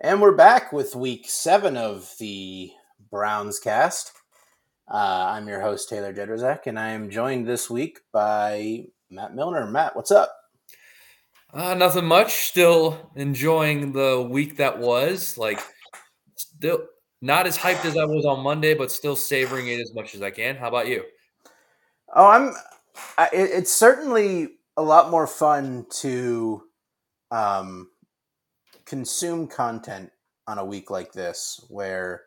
And we're back with week seven of the Browns cast. Uh, I'm your host, Taylor Jedrzak, and I am joined this week by Matt Milner. Matt, what's up? Uh, nothing much. Still enjoying the week that was. Like, still not as hyped as I was on Monday, but still savoring it as much as I can. How about you? Oh, I'm. I, it, it's certainly a lot more fun to um, consume content on a week like this, where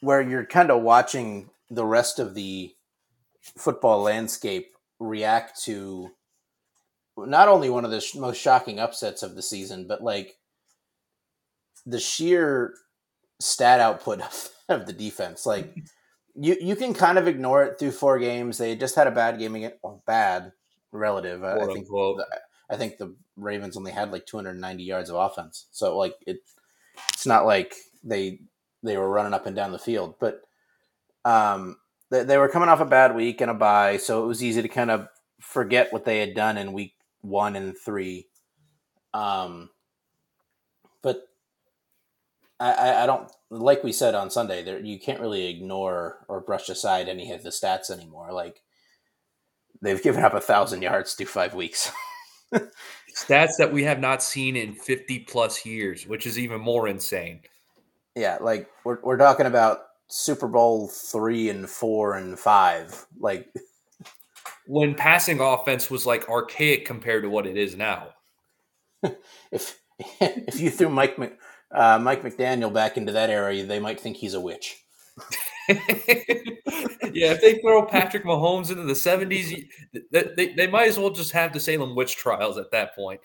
where you're kind of watching the rest of the football landscape react to not only one of the sh- most shocking upsets of the season, but like the sheer stat output of, of the defense. Like you, you can kind of ignore it through four games. They just had a bad game against well, bad relative. I, I think the, I think the Ravens only had like 290 yards of offense. So like it, it's not like they they were running up and down the field. But um, they, they were coming off a bad week and a bye, so it was easy to kind of forget what they had done in week one and three. Um, but I, I don't like we said on Sunday. There, you can't really ignore or brush aside any of the stats anymore. Like they've given up a thousand yards through five weeks. Stats that we have not seen in 50 plus years, which is even more insane. Yeah, like we're we're talking about Super Bowl three and four and five. Like when passing offense was like archaic compared to what it is now. if if you threw Mike uh, Mike McDaniel back into that area, they might think he's a witch. Yeah, if they throw Patrick Mahomes into the 70s, they, they, they, might as well just have the Salem witch trials at that point.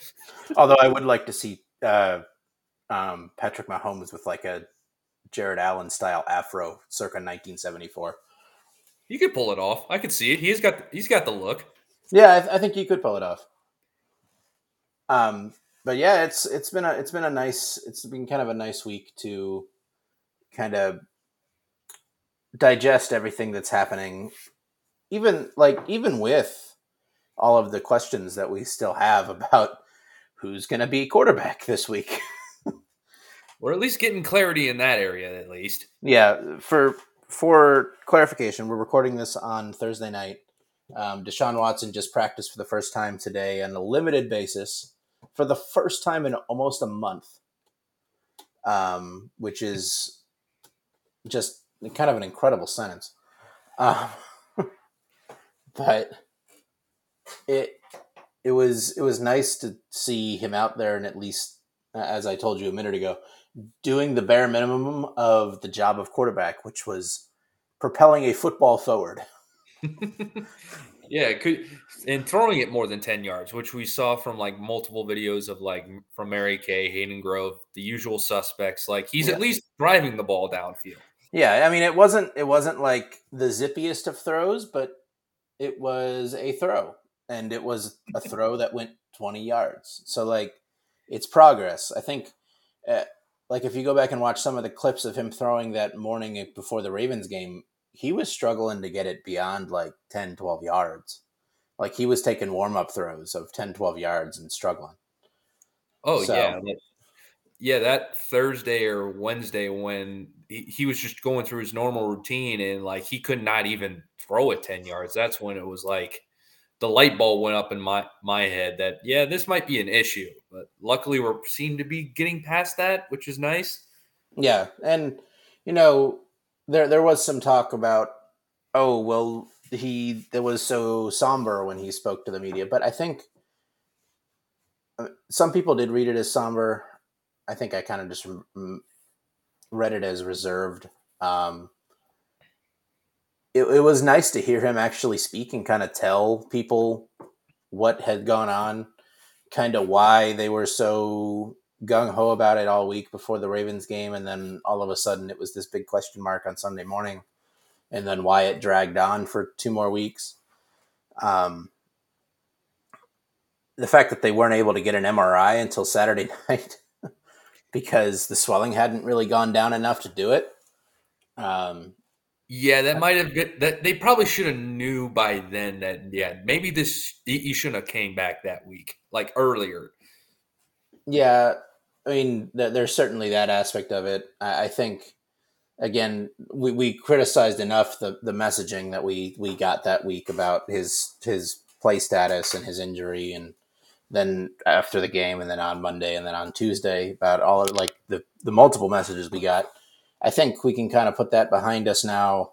Although I would like to see uh, um, Patrick Mahomes with like a Jared Allen style afro circa 1974. You could pull it off. I could see it. He's got he's got the look. Yeah, I, th- I think you could pull it off. Um, but yeah, it's it's been a it's been a nice it's been kind of a nice week to kind of digest everything that's happening. Even like even with all of the questions that we still have about who's going to be quarterback this week. We're at least getting clarity in that area, at least. Yeah, for for clarification, we're recording this on Thursday night. Um, Deshaun Watson just practiced for the first time today on a limited basis for the first time in almost a month, um, which is just kind of an incredible sentence. Um, but it it was it was nice to see him out there and at least, as I told you a minute ago, doing the bare minimum of the job of quarterback, which was propelling a football forward. yeah, could and throwing it more than 10 yards, which we saw from like multiple videos of like from Mary Kay, Hayden Grove, the usual suspects. Like he's yeah. at least driving the ball downfield. Yeah, I mean it wasn't it wasn't like the zippiest of throws, but it was a throw. And it was a throw that went 20 yards. So like it's progress. I think uh, like if you go back and watch some of the clips of him throwing that morning before the Ravens game, he was struggling to get it beyond like 10, 12 yards. Like he was taking warm up throws of 10, 12 yards and struggling. Oh, so, yeah. yeah, that Thursday or Wednesday when he, was just going through his normal routine and like he could not even throw it 10 yards. That's when it was like the light bulb went up in my my head that yeah, this might be an issue. But luckily we seem to be getting past that, which is nice. Yeah, and you know, there there was some talk about oh, well he that was so somber when he spoke to the media, but I think uh, some people did read it as somber. I think I kind of just read it as reserved. Um, it, it was nice to hear him actually speak and kind of tell people what had gone on kind of why they were so gung ho about it all week before the Ravens game, and then all of a sudden it was this big question mark on Sunday morning, and then why it dragged on for two more weeks. Um, the fact that they weren't able to get an MRI until Saturday night because the swelling hadn't really gone down enough to do it. Um, yeah, that might have been that. They probably should have knew by then that yeah, maybe this he shouldn't have came back that week, like earlier. Yeah, I mean, there's certainly that aspect of it. I, think again, we, we criticized enough the, the messaging that we, we got that week about his his play status and his injury, and then after the game, and then on Monday, and then on Tuesday about all of, like the the multiple messages we got. I think we can kind of put that behind us now.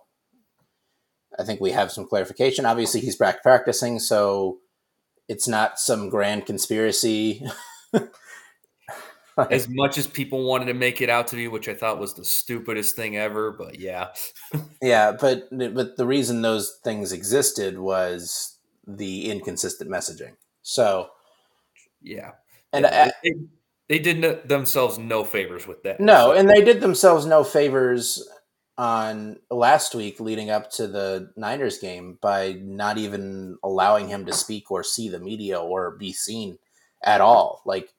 I think we have some clarification. Obviously, he's back practicing, so it's not some grand conspiracy. as much as people wanted to make it out to be, which I thought was the stupidest thing ever, but yeah. yeah, but but the reason those things existed was the inconsistent messaging. So yeah. And I, they, they did themselves no favors with that. No, so. and they did themselves no favors on last week leading up to the Niners game by not even allowing him to speak or see the media or be seen at all. Like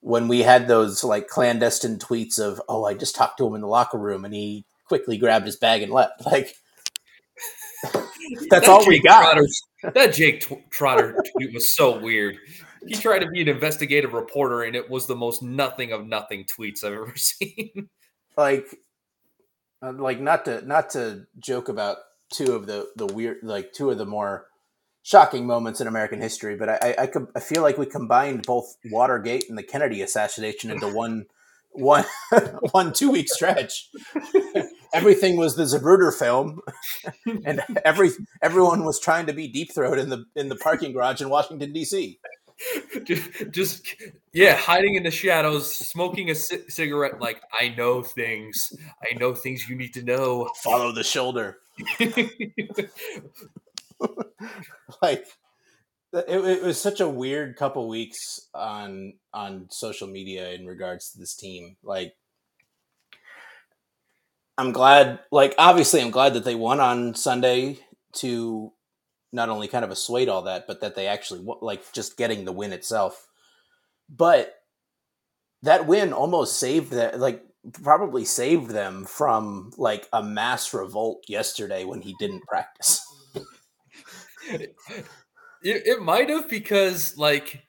when we had those like clandestine tweets of, "Oh, I just talked to him in the locker room," and he quickly grabbed his bag and left. Like that's that all Jake we got. Trotter, that Jake Trotter tweet was so weird. He tried to be an investigative reporter, and it was the most nothing of nothing tweets I've ever seen. Like, uh, like not to not to joke about two of the the weird, like two of the more shocking moments in American history, but I, I, I feel like we combined both Watergate and the Kennedy assassination into one, one, one two week stretch. Everything was the Zapruder film, and every everyone was trying to be deep throat in the in the parking garage in Washington D.C. Just, just, yeah, hiding in the shadows, smoking a c- cigarette. Like I know things. I know things you need to know. Follow the shoulder. like it, it, was such a weird couple weeks on on social media in regards to this team like i'm glad like obviously i'm glad that they won on sunday to not only kind of assuade all that but that they actually like just getting the win itself. But that win almost saved that like probably saved them from like a mass revolt yesterday when he didn't practice. It, it might have because like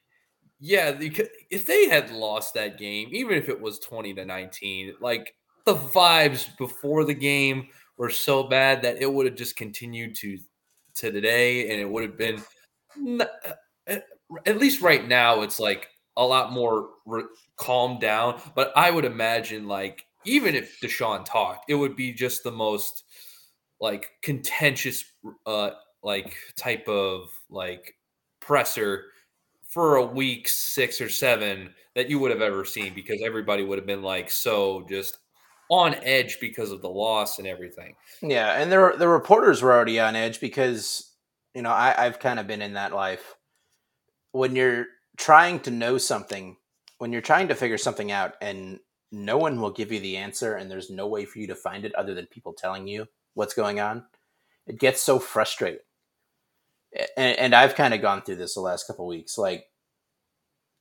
yeah if they had lost that game even if it was 20 to 19 like the vibes before the game were so bad that it would have just continued to to today and it would have been uh, at least right now it's like a lot more re- calmed down but i would imagine like even if deshaun talked it would be just the most like contentious uh like type of like presser for a week six or seven that you would have ever seen because everybody would have been like so just on edge because of the loss and everything. Yeah, and the the reporters were already on edge because you know I, I've kind of been in that life. When you're trying to know something, when you're trying to figure something out, and no one will give you the answer, and there's no way for you to find it other than people telling you what's going on, it gets so frustrating and, and I've kind of gone through this the last couple weeks. Like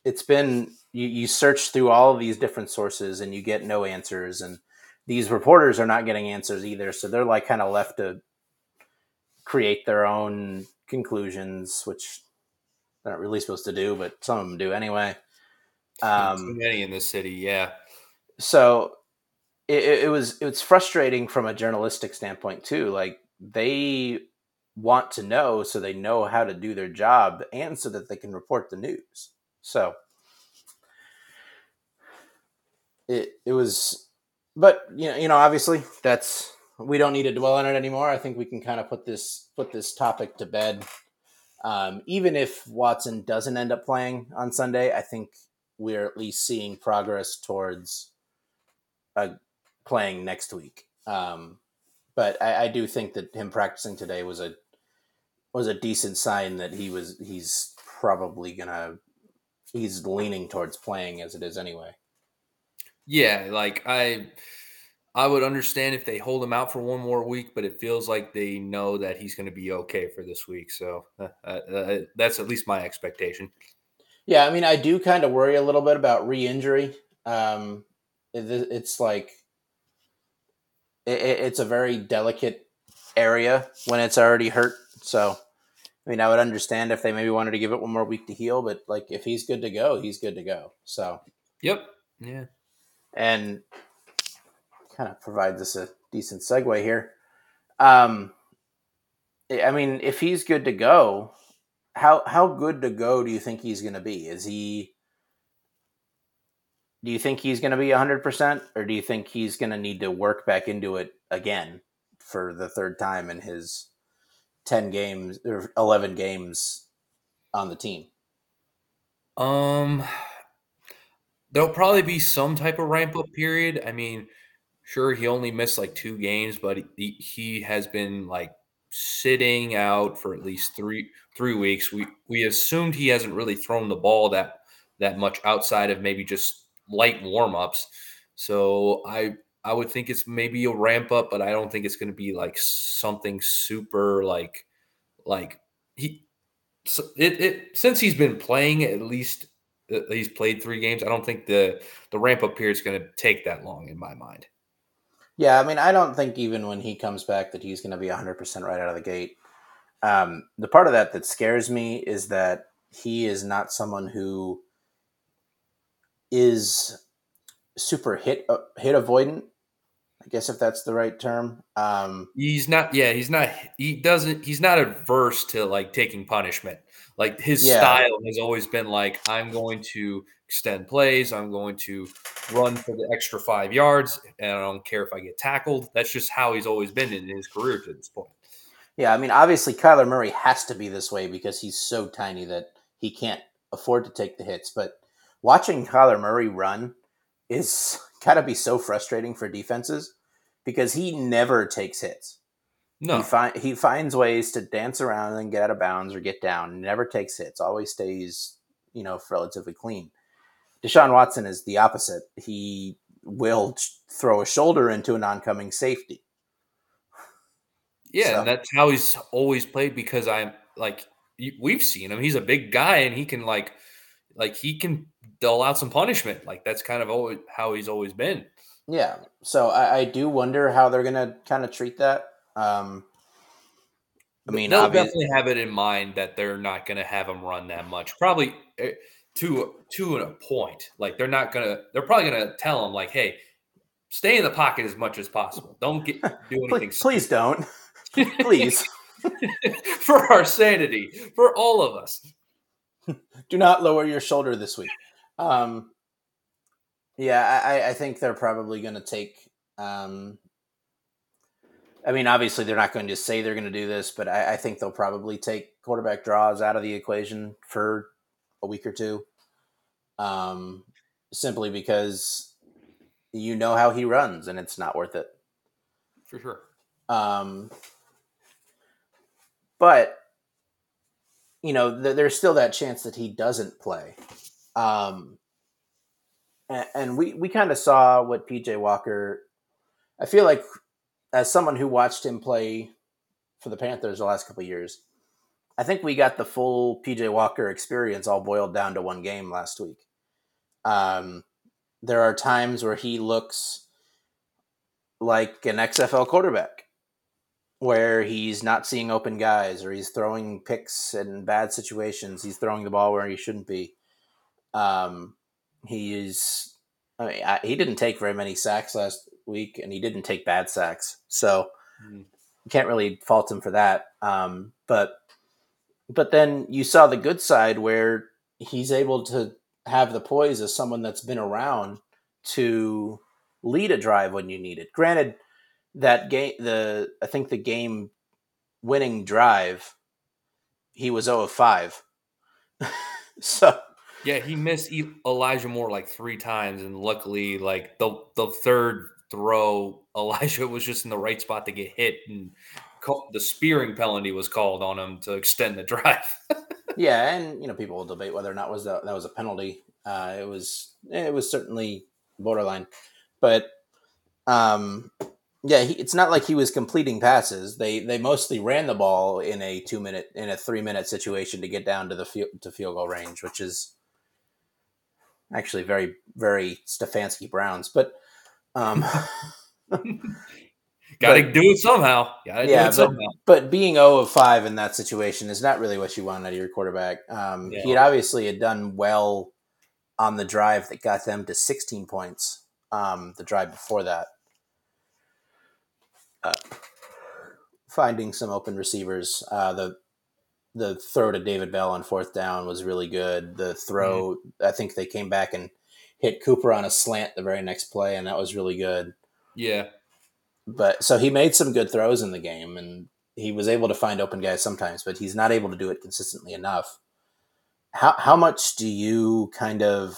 it's been you, you search through all of these different sources and you get no answers, and these reporters are not getting answers either. So they're like kind of left to create their own conclusions, which they're not really supposed to do, but some of them do anyway. Um, Too many in the city, yeah. So it, it was it was frustrating from a journalistic standpoint too. Like they want to know so they know how to do their job and so that they can report the news. So it it was but you know, you know obviously that's we don't need to dwell on it anymore. I think we can kind of put this put this topic to bed. Um, even if Watson doesn't end up playing on Sunday, I think we're at least seeing progress towards uh, playing next week. Um, but I, I, do think that him practicing today was a was a decent sign that he was he's probably gonna he's leaning towards playing as it is anyway. Yeah, like I I would understand if they hold him out for one more week, but it feels like they know that he's going to be okay for this week. So uh, uh, uh, that's at least my expectation. Yeah, I mean, I do kind of worry a little bit about re-injury. Um, it, it's like it, it's a very delicate area when it's already hurt. So, I mean, I would understand if they maybe wanted to give it one more week to heal, but like if he's good to go, he's good to go. So, yep, yeah, and kind of provides us a decent segue here. Um, I mean, if he's good to go, how how good to go do you think he's going to be? Is he? Do you think he's going to be hundred percent, or do you think he's going to need to work back into it again for the third time in his ten games or eleven games on the team? Um, there'll probably be some type of ramp up period. I mean, Sure, he only missed like two games, but he, he has been like sitting out for at least three three weeks. We we assumed he hasn't really thrown the ball that that much outside of maybe just light warm ups. So I I would think it's maybe a ramp up, but I don't think it's going to be like something super like like he so it, it since he's been playing at least he's played three games. I don't think the the ramp up period is going to take that long in my mind. Yeah, I mean, I don't think even when he comes back that he's going to be 100% right out of the gate. Um, the part of that that scares me is that he is not someone who is super hit uh, hit avoidant. I guess if that's the right term. Um, he's not. Yeah, he's not. He doesn't. He's not averse to like taking punishment. Like his yeah. style has always been like, I'm going to extend plays. I'm going to run for the extra five yards, and I don't care if I get tackled. That's just how he's always been in his career to this point. Yeah, I mean, obviously Kyler Murray has to be this way because he's so tiny that he can't afford to take the hits. But watching Kyler Murray run is gotta be so frustrating for defenses because he never takes hits. No, he, fi- he finds ways to dance around and get out of bounds or get down. Never takes hits. Always stays, you know, relatively clean. Deshaun Watson is the opposite. He will throw a shoulder into an oncoming safety. Yeah, so. and that's how he's always played because I'm like we've seen him. He's a big guy and he can like like he can dole out some punishment. Like that's kind of always how he's always been. Yeah. So I, I do wonder how they're gonna kind of treat that. Um I mean, they'll definitely have it in mind that they're not going to have him run that much. Probably eh, to to a point. Like they're not gonna. They're probably gonna tell him like, "Hey, stay in the pocket as much as possible. Don't get do anything. please, please don't. please, for our sanity, for all of us. do not lower your shoulder this week. Um, yeah, I, I think they're probably going to take. Um, I mean, obviously, they're not going to say they're going to do this, but I, I think they'll probably take quarterback draws out of the equation for a week or two, um, simply because you know how he runs and it's not worth it. For sure. Um, but you know, th- there's still that chance that he doesn't play. Um, and, and we we kind of saw what PJ Walker. I feel like, as someone who watched him play for the Panthers the last couple years, I think we got the full PJ Walker experience all boiled down to one game last week. Um, there are times where he looks like an XFL quarterback, where he's not seeing open guys or he's throwing picks in bad situations. He's throwing the ball where he shouldn't be. Um, he is. I mean, I, he didn't take very many sacks last week, and he didn't take bad sacks, so mm. can't really fault him for that. Um, but but then you saw the good side where he's able to have the poise as someone that's been around to lead a drive when you need it. Granted, that game, the I think the game winning drive, he was 0 of 5. so yeah, he missed Elijah Moore like three times, and luckily, like the the third throw, Elijah was just in the right spot to get hit, and the spearing penalty was called on him to extend the drive. yeah, and you know people will debate whether or not was that, that was a penalty. Uh, it was it was certainly borderline, but um, yeah, he, it's not like he was completing passes. They they mostly ran the ball in a two minute in a three minute situation to get down to the field, to field goal range, which is actually very very Stefanski Browns, but um, Got to do it somehow. Gotta yeah, but, somehow. but being 0 of 5 in that situation is not really what you want out of your quarterback. Um, yeah. He had obviously had done well on the drive that got them to 16 points. Um, the drive before that, uh, finding some open receivers. Uh, the the throw to David Bell on fourth down was really good. The throw, mm-hmm. I think they came back and hit Cooper on a slant the very next play, and that was really good. Yeah. But so he made some good throws in the game, and he was able to find open guys sometimes, but he's not able to do it consistently enough. How how much do you kind of,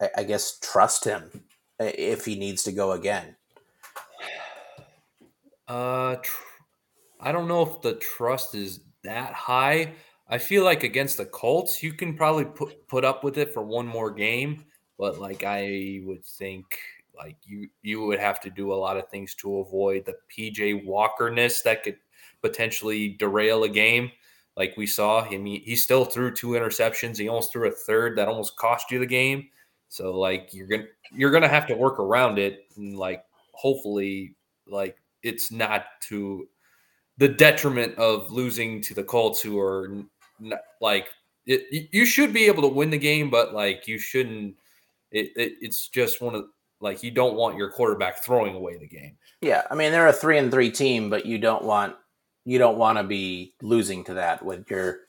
I, I guess, trust him if he needs to go again? Uh, tr- I don't know if the trust is that high. I feel like against the Colts, you can probably put put up with it for one more game, but like I would think like you you would have to do a lot of things to avoid the PJ Walkerness that could potentially derail a game. Like we saw, I mean, he still threw two interceptions. He almost threw a third that almost cost you the game. So like you're gonna you're gonna have to work around it and like hopefully like it's not to the detriment of losing to the Colts, who are like it, you should be able to win the game, but like you shouldn't. It, it, it's just one of like you don't want your quarterback throwing away the game. Yeah, I mean they're a three and three team, but you don't want you don't want to be losing to that when you're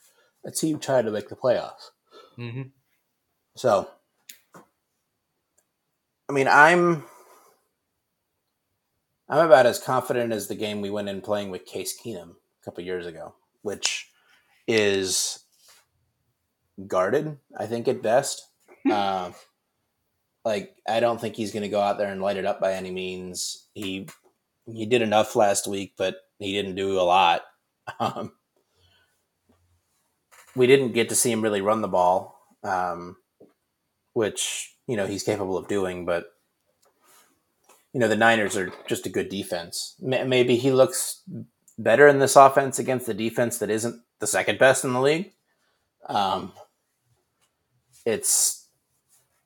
a team trying to make the playoffs. Mm-hmm. So, I mean, I'm I'm about as confident as the game we went in playing with Case Keenum a couple years ago, which is guarded, I think, at best. uh, like, I don't think he's going to go out there and light it up by any means. He he did enough last week, but he didn't do a lot. Um, we didn't get to see him really run the ball, um, which you know he's capable of doing, but you know the Niners are just a good defense. Maybe he looks better in this offense against the defense that isn't the second best in the league. Um, it's,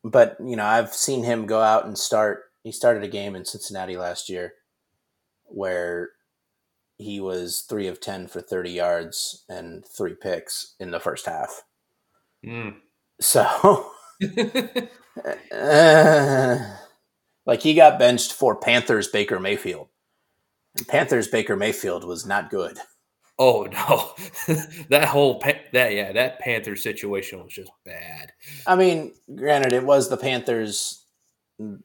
but you know, I've seen him go out and start. He started a game in Cincinnati last year where he was three of ten for thirty yards and three picks in the first half. Mm. So. uh, Like he got benched for Panthers Baker Mayfield. And Panthers Baker Mayfield was not good. Oh no, that whole that yeah that Panther situation was just bad. I mean, granted, it was the Panthers.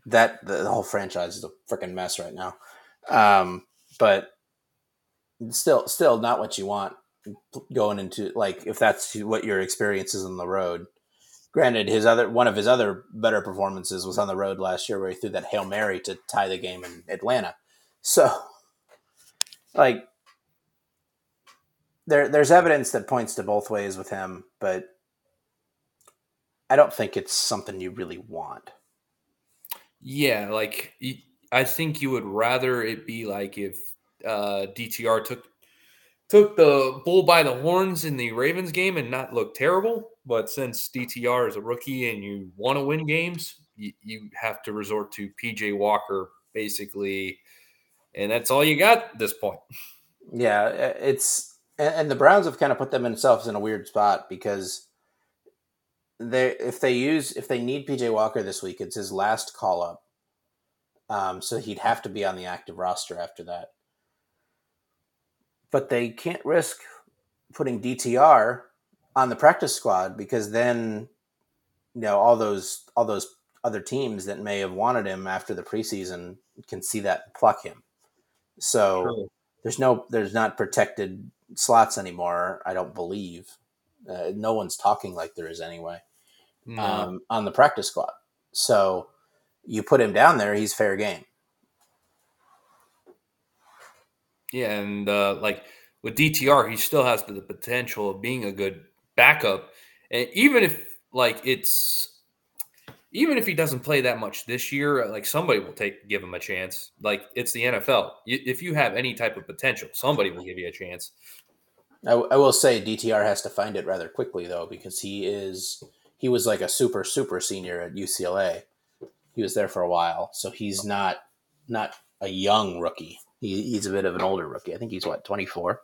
That the, the whole franchise is a freaking mess right now. Um, but still, still not what you want going into like if that's what your experience is on the road. Granted, his other one of his other better performances was on the road last year, where he threw that hail mary to tie the game in Atlanta. So, like, there there's evidence that points to both ways with him, but I don't think it's something you really want. Yeah, like I think you would rather it be like if uh, DTR took took the bull by the horns in the Ravens game and not look terrible. But since DTR is a rookie and you want to win games, you, you have to resort to PJ Walker basically, and that's all you got at this point. Yeah, it's and the Browns have kind of put themselves in a weird spot because they if they use if they need PJ Walker this week, it's his last call up. Um, so he'd have to be on the active roster after that but they can't risk putting DTR on the practice squad because then you know all those all those other teams that may have wanted him after the preseason can see that and pluck him. So True. there's no there's not protected slots anymore. I don't believe. Uh, no one's talking like there is anyway no. um, on the practice squad. So you put him down there, he's fair game. Yeah, and uh, like with DTR, he still has the potential of being a good backup. And even if like it's even if he doesn't play that much this year, uh, like somebody will take give him a chance. Like it's the NFL. If you have any type of potential, somebody will give you a chance. I, I will say DTR has to find it rather quickly though, because he is he was like a super super senior at UCLA. He was there for a while, so he's not not a young rookie. He, he's a bit of an older rookie. I think he's what 24,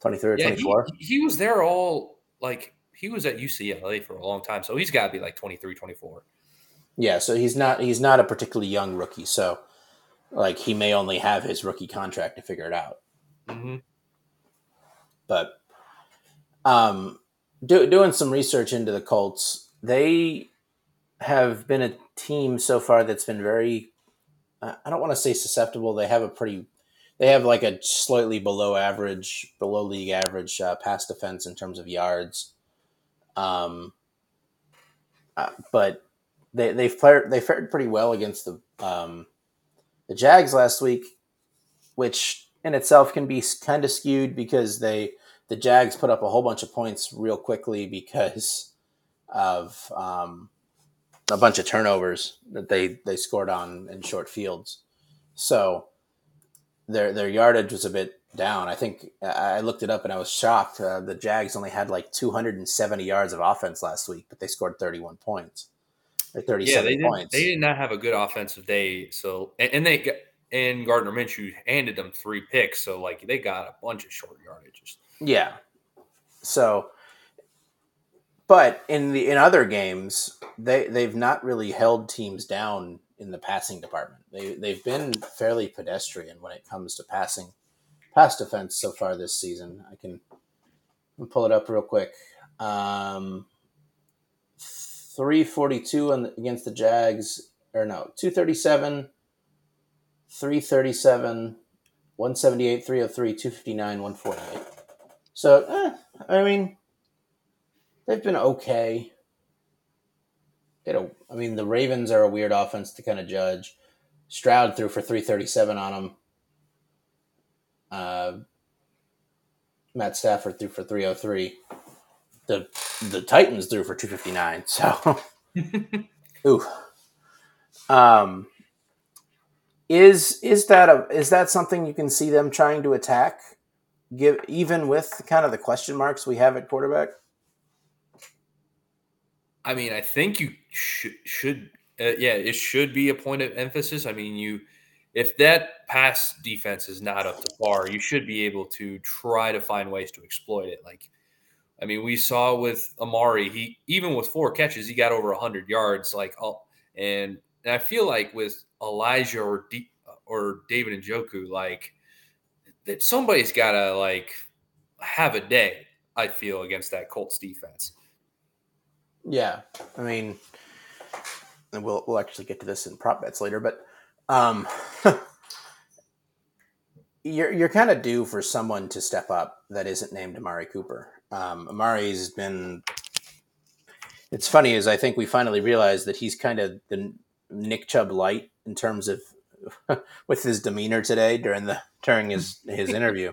23 or yeah, 24. He, he was there all like he was at UCLA for a long time, so he's got to be like 23, 24. Yeah, so he's not he's not a particularly young rookie. So like he may only have his rookie contract to figure it out. Mm-hmm. But um, do, doing some research into the Colts, they have been a team so far that's been very I don't want to say susceptible. They have a pretty they have like a slightly below average, below league average uh, pass defense in terms of yards. Um, uh, but they they fared they fared pretty well against the um, the Jags last week, which in itself can be kind of skewed because they the Jags put up a whole bunch of points real quickly because of um, a bunch of turnovers that they they scored on in short fields. So their their yardage was a bit down. I think I looked it up and I was shocked. Uh, the Jags only had like 270 yards of offense last week, but they scored 31 points or 37 yeah, they points. Did, they did not have a good offensive day. So and, and they got, and Gardner Minshew handed them three picks, so like they got a bunch of short yardages. Yeah. So but in the in other games, they they've not really held teams down in the passing department. They they've been fairly pedestrian when it comes to passing pass defense so far this season. I can pull it up real quick. Um, 342 on against the Jags, or no, 237, 337, 178, 303, 259, 148. So, eh, I mean, they've been okay. They don't. I mean, the Ravens are a weird offense to kind of judge. Stroud threw for three thirty seven on them. Uh, Matt Stafford threw for three hundred oh three. The the Titans threw for two fifty nine. So, ooh. Um, is is that a is that something you can see them trying to attack? Give even with kind of the question marks we have at quarterback. I mean, I think you should, should uh, yeah, it should be a point of emphasis. I mean, you if that pass defense is not up to par, you should be able to try to find ways to exploit it. Like, I mean, we saw with Amari, he even with four catches, he got over hundred yards. Like, and, and I feel like with Elijah or D, or David Njoku, like that somebody's got to like have a day. I feel against that Colts defense. Yeah, I mean, and we'll we'll actually get to this in prop bets later, but um, you're you're kind of due for someone to step up that isn't named Amari Cooper. Um, Amari's been. It's funny is I think we finally realized that he's kind of the Nick Chubb light in terms of with his demeanor today during the during his his interview.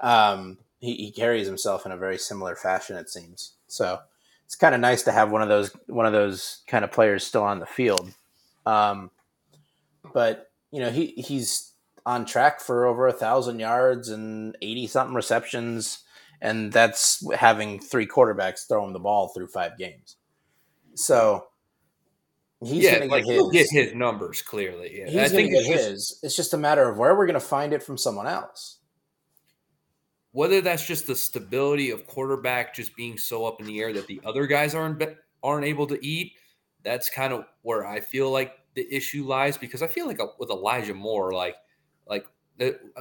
Um, he, he carries himself in a very similar fashion, it seems. So it's kind of nice to have one of those one of those kind of players still on the field. Um, but you know he he's on track for over a thousand yards and eighty something receptions, and that's having three quarterbacks throwing the ball through five games. So he's yeah, like get he'll get his numbers clearly. Yeah. He's I think get his. Just, it's just a matter of where we're going to find it from someone else whether that's just the stability of quarterback just being so up in the air that the other guys aren't aren't able to eat, that's kind of where I feel like the issue lies because I feel like with Elijah Moore, like like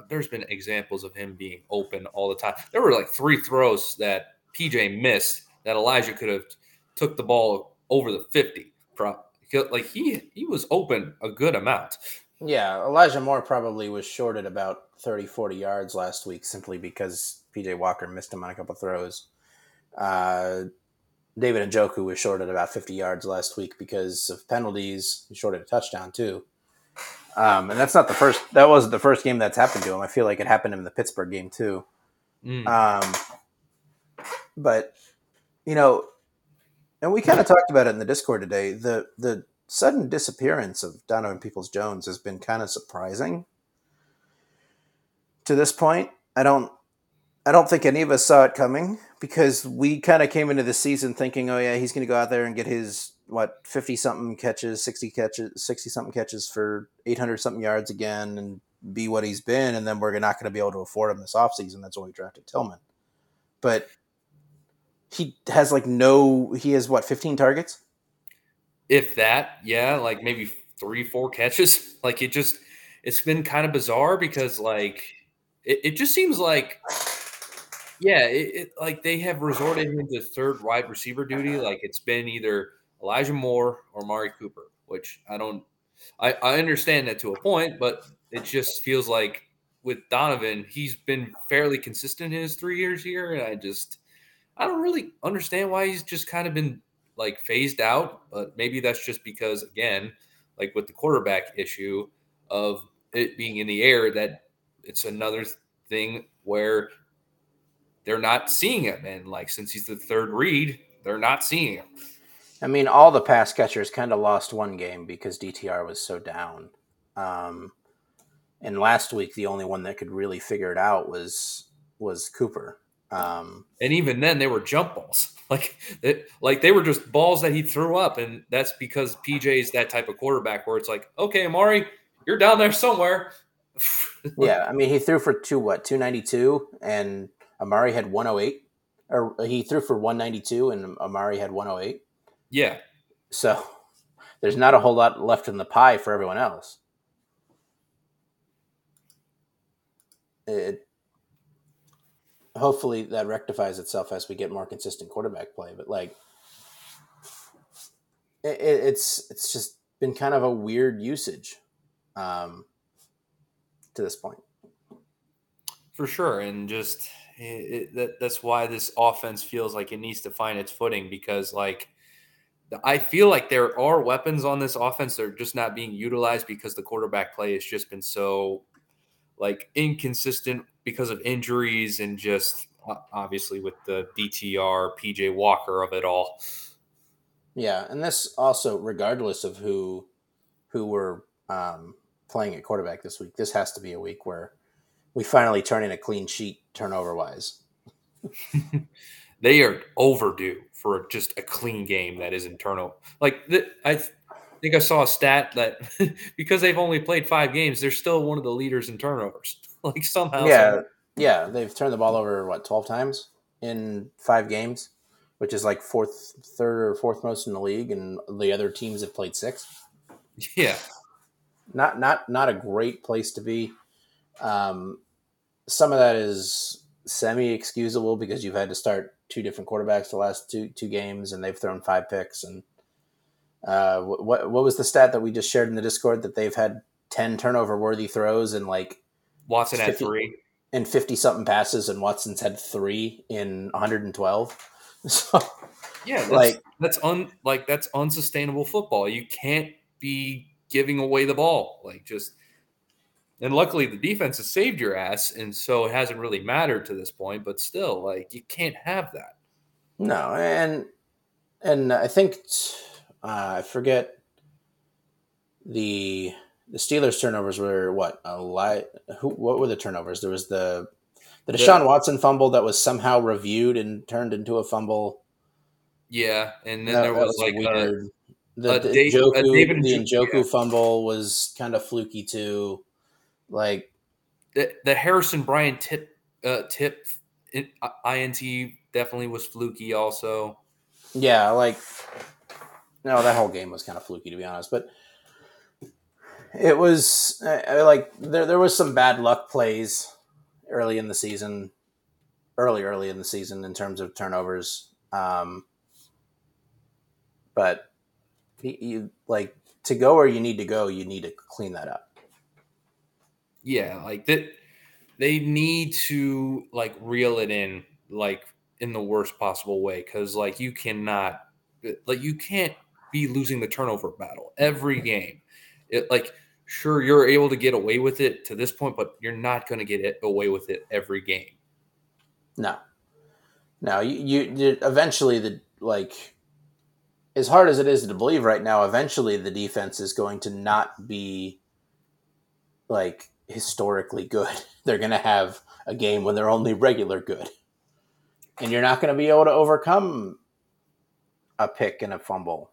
there's been examples of him being open all the time. There were like three throws that PJ missed that Elijah could have took the ball over the 50. Like he he was open a good amount. Yeah, Elijah Moore probably was shorted about 30, 40 yards last week simply because PJ Walker missed him on a couple throws. Uh, David Njoku was shorted about 50 yards last week because of penalties. He shorted a touchdown too. Um, and that's not the first, that wasn't the first game that's happened to him. I feel like it happened in the Pittsburgh game too. Mm. Um, but you know, and we kind of talked about it in the Discord today. The the sudden disappearance of Donovan Peoples Jones has been kind of surprising to this point. I don't I don't think any of us saw it coming because we kind of came into the season thinking, oh yeah, he's going to go out there and get his what fifty something catches, sixty catches, sixty something catches for eight hundred something yards again, and be what he's been, and then we're not going to be able to afford him this offseason. That's why we drafted Tillman. But he has like no. He has what fifteen targets, if that. Yeah, like maybe three, four catches. Like it just, it's been kind of bizarre because like it, it just seems like yeah, it, it, like they have resorted him to third wide receiver duty. Like it's been either Elijah Moore or Mari Cooper, which I don't. I, I understand that to a point, but it just feels like with Donovan, he's been fairly consistent in his three years here, and I just I don't really understand why he's just kind of been like phased out. But maybe that's just because again, like with the quarterback issue of it being in the air, that it's another thing where they're not seeing him. And like since he's the third read, they're not seeing him. I mean, all the pass catchers kind of lost one game because DTR was so down. Um, and last week, the only one that could really figure it out was was Cooper. Um, and even then, they were jump balls. Like, it, like they were just balls that he threw up, and that's because PJ's that type of quarterback where it's like, okay, Amari, you're down there somewhere. yeah, I mean, he threw for two what two ninety two, and Amari had 108, or he threw for 192, and Amari had 108. Yeah. So there's not a whole lot left in the pie for everyone else. It hopefully that rectifies itself as we get more consistent quarterback play, but like it, it's it's just been kind of a weird usage um, to this point. For sure, and just it, that, that's why this offense feels like it needs to find its footing because like I feel like there are weapons on this offense that are just not being utilized because the quarterback play has just been so like inconsistent because of injuries and just obviously with the DTR PJ Walker of it all. Yeah, and this also regardless of who who were um, playing at quarterback this week, this has to be a week where we finally turn in a clean sheet turnover wise. they are overdue for just a clean game that isn't turnover. Like the, I think I saw a stat that because they've only played five games, they're still one of the leaders in turnovers. like somehow, yeah, somehow. yeah, they've turned the ball over what twelve times in five games, which is like fourth, third or fourth most in the league, and the other teams have played six. Yeah, not not not a great place to be. Um, some of that is semi excusable because you've had to start two different quarterbacks the last two two games, and they've thrown five picks. And uh, what what was the stat that we just shared in the Discord that they've had ten turnover worthy throws and like Watson 50, had three and fifty something passes, and Watson's had three in one hundred and twelve. So yeah, that's, like that's un like that's unsustainable football. You can't be giving away the ball like just and luckily, the defense has saved your ass, and so it hasn't really mattered to this point. But still, like you can't have that. No, and and I think uh, I forget the the Steelers turnovers were what a lot. Who what were the turnovers? There was the the Deshaun Watson fumble that was somehow reviewed and turned into a fumble. Yeah, and then that, there was, was like weird. A, the, a the, Dave, Njoku, the Njoku yeah. fumble was kind of fluky too. Like the, the Harrison Bryant tip uh, tip int definitely was fluky. Also, yeah, like no, that whole game was kind of fluky to be honest, but it was I, like there there was some bad luck plays early in the season, early early in the season in terms of turnovers. Um, but you, you like to go where you need to go, you need to clean that up yeah, like that they need to like reel it in like in the worst possible way cuz like you cannot eh, like you can't be losing the turnover battle every game. It like sure you're able to get away with it to this point but you're not going to get it away with it every game. No, no. You, you, you eventually the like as hard as it is to believe right now, eventually the defense is going to not be like historically good. They're going to have a game when they're only regular good. And you're not going to be able to overcome a pick and a fumble.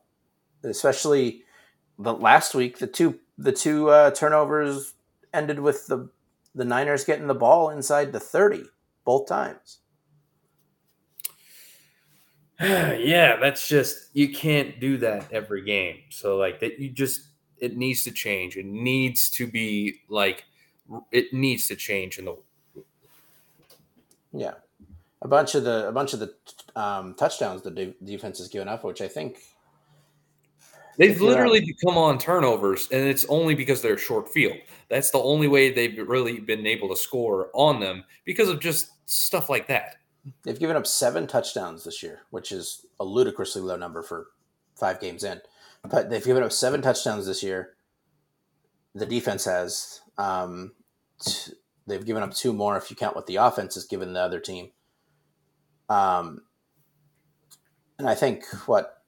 Especially the last week, the two the two uh, turnovers ended with the the Niners getting the ball inside the 30 both times. yeah, that's just you can't do that every game. So like that you just it needs to change. It needs to be like it needs to change in the yeah a bunch of the a bunch of the um, touchdowns the de- defense has given up, which I think they've literally become on turnovers, and it's only because they're short field. That's the only way they've really been able to score on them because of just stuff like that. They've given up seven touchdowns this year, which is a ludicrously low number for five games in. But they've given up seven touchdowns this year. The defense has. Um, t- they've given up two more if you count what the offense has given the other team. Um, and I think what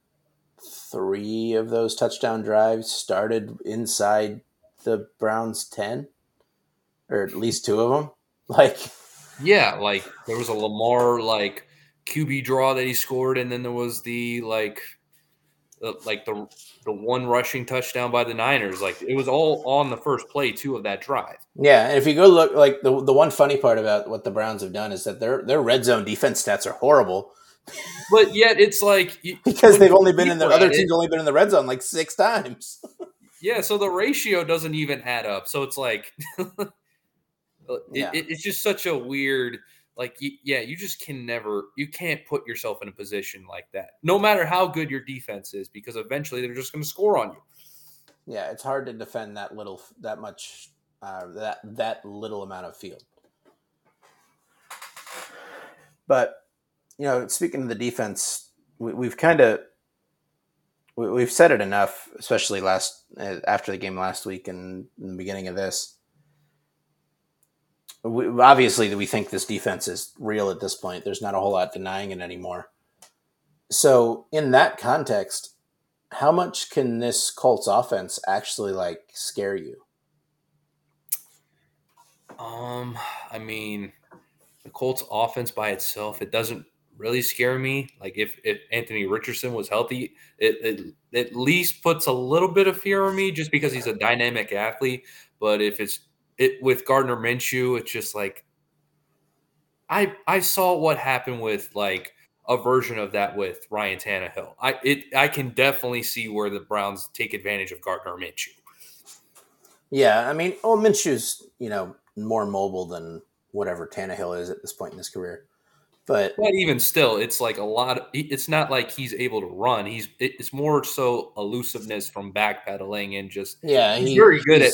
three of those touchdown drives started inside the Browns ten, or at least two of them. Like yeah, like there was a Lamar like QB draw that he scored, and then there was the like like the the one rushing touchdown by the Niners. Like it was all on the first play too of that drive. Yeah, and if you go look like the the one funny part about what the Browns have done is that their their red zone defense stats are horrible. But yet it's like because they've only been in the other teams it, only been in the red zone like six times. yeah, so the ratio doesn't even add up. So it's like yeah. It, it's just such a weird like yeah you just can never you can't put yourself in a position like that no matter how good your defense is because eventually they're just going to score on you. Yeah it's hard to defend that little that much uh, that that little amount of field. But you know speaking of the defense we, we've kind of we, have said it enough especially last uh, after the game last week and the beginning of this we, obviously we think this defense is real at this point. There's not a whole lot denying it anymore. So in that context, how much can this Colts offense actually like scare you? Um, I mean, the Colts offense by itself, it doesn't really scare me. Like if, if Anthony Richardson was healthy, it, it at least puts a little bit of fear on me just because he's a dynamic athlete. But if it's it with Gardner Minshew, it's just like I I saw what happened with like a version of that with Ryan Tannehill. I it I can definitely see where the Browns take advantage of Gardner Minshew. Yeah, I mean, well, Minshew's you know more mobile than whatever Tannehill is at this point in his career. But, but even still, it's like a lot. Of, it's not like he's able to run. He's it's more so elusiveness from backpedaling and just yeah. He's he, very good at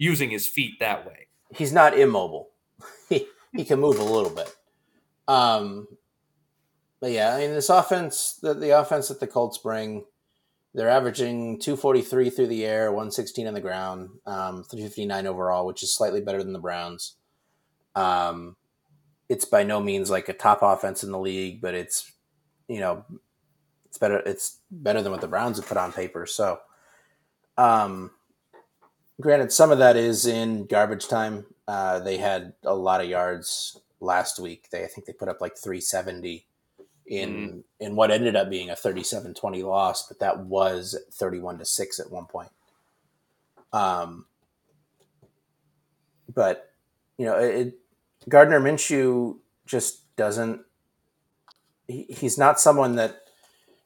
using his feet that way. He's not immobile. he, he can move a little bit. Um, but yeah, I mean, this offense, the, the offense that the Colts bring, they're averaging 243 through the air, 116 on the ground, um, 359 overall, which is slightly better than the Browns. Um, it's by no means like a top offense in the league, but it's, you know, it's better. It's better than what the Browns have put on paper. So, um, Granted, some of that is in garbage time. Uh, they had a lot of yards last week. They I think they put up like 370 in mm. in what ended up being a 37-20 loss, but that was 31 to 6 at one point. Um but you know, it, Gardner Minshew just doesn't he, he's not someone that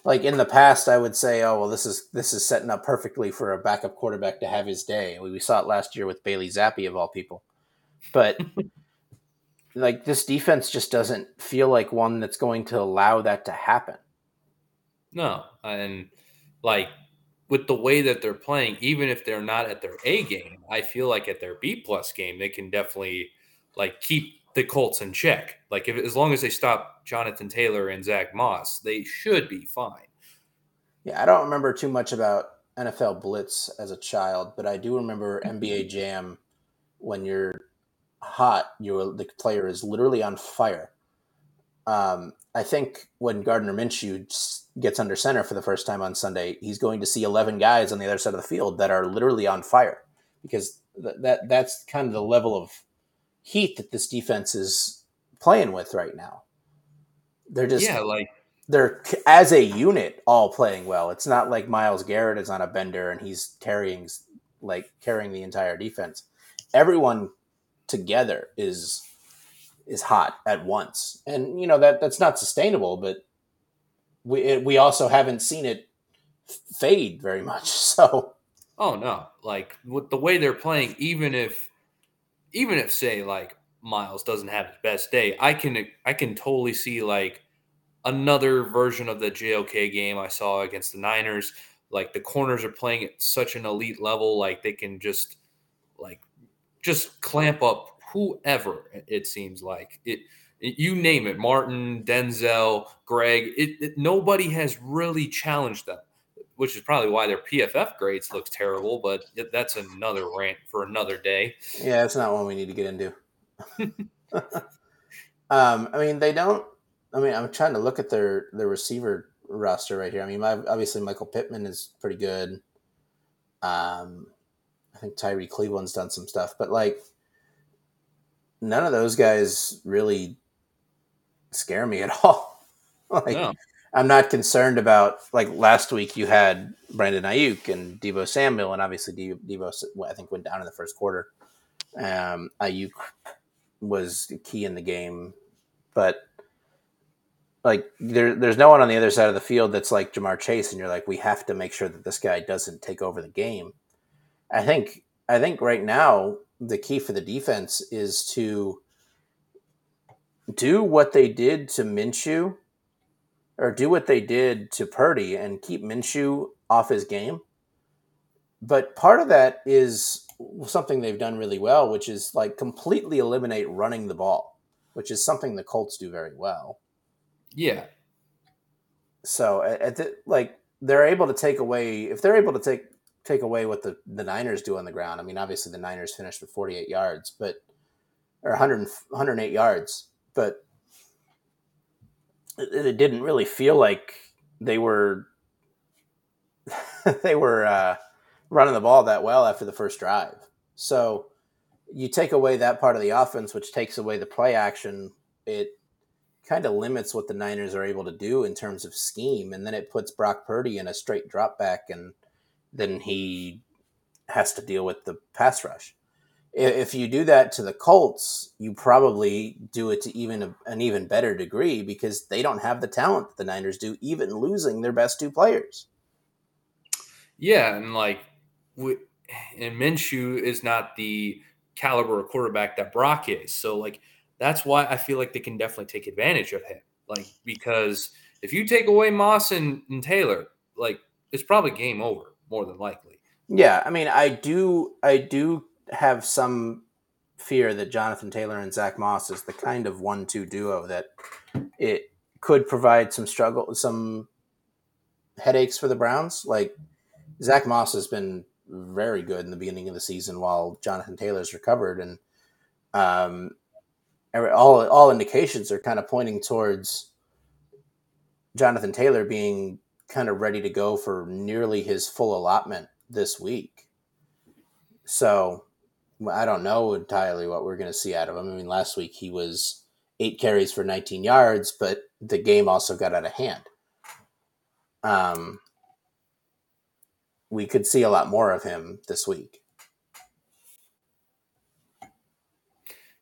like in the past, I would say, oh well, this is this is setting up perfectly for a backup quarterback to have his day. We, we saw it last year with Bailey Zappe of all people, but like this defense just doesn't feel like one that's going to allow that to happen. No, and like with the way that they're playing, even if they're not at their A game, I feel like at their B plus game, they can definitely like keep the Colts in check. Like if as long as they stop Jonathan Taylor and Zack Moss, they should be fine. Yeah, I don't remember too much about NFL Blitz as a child, but I do remember NBA Jam when you're hot, you the player is literally on fire. um, I think when Gardner Minshew gets under center for the first time on Sunday, he's going to see 11 guys on the other side of the field that are literally on fire because th- that that's kind of the level of heat that this defense is playing with right now. They're just yeah, like they're as a unit all playing well. It's not like Myles Garrett is on a bender and he's carrying like carrying the entire defense. Everyone together is is hot at once, and you know that that's not sustainable. But we it, we also haven't seen it fade very much. So oh no, like with the way they're playing, even if even if say like Myles doesn't have his best day, I can I can totally see like another version of the JOK game I saw against the Niners. Like the corners are playing at such an elite level, like they can just like just clamp up whoever. It seems like it. you name it, Martin, Denzel, Greg. It, it, nobody has really challenged them, which is probably why their PFF grades looks terrible. But that's another rant for another day. Yeah, that's not one we need to get into. um, I mean, they don't I mean, I'm trying to look at their their receiver roster right here. I mean, obviously Michael Pittman is pretty good. Um, I think Tyree Cleveland's done some stuff, but like none of those guys really scare me at all. like no. I'm not concerned about like last week you had Brandon Aiyuk and Deebo Samuel, and obviously Deebo I think went down in the first quarter. Um, Aiyuk was key in the game, but like there, there's no one on the other side of the field that's like Ja'Marr Chase, and you're like, we have to make sure that this guy doesn't take over the game. I think I think right now the key for the defense is to do what they did to Minshew, or do what they did to Purdy, and keep Minshew off his game. But part of that is something they've done really well, which is like completely eliminate running the ball, which is something the Colts do very well. Yeah. So at the, like they're able to take away if they're able to take take away what the the Niners do on the ground. I mean, obviously the Niners finished with 48 yards, but or 100 108 yards, but it, didn't really feel like they were they were uh, running the ball that well after the first drive. So you take away that part of the offense, which takes away the play action. It kind of limits what the Niners are able to do in terms of scheme, and then it puts Brock Purdy in a straight drop back, and then he has to deal with the pass rush. If you do that to the Colts, you probably do it to even a, an even better degree because they don't have the talent that the Niners do, even losing their best two players. Yeah, and like, and Minshew is not the caliber of quarterback that Brock is. So like that's why I feel like they can definitely take advantage of him. Like because if you take away Moss and, and Taylor, like it's probably game over more than likely. Yeah, I mean, I do, I do have some fear that Jonathan Taylor and Zack Moss is the kind of one-two duo that it could provide some struggle, some headaches for the Browns. Like Zack Moss has been very good in the beginning of the season while Jonathan Taylor's recovered, and um, all all indications are kind of pointing towards Jonathan Taylor being kind of ready to go for nearly his full allotment this week. So I don't know entirely what we're going to see out of him. I mean, last week he was eight carries for 19 yards, but the game also got out of hand. Um, we could see a lot more of him this week.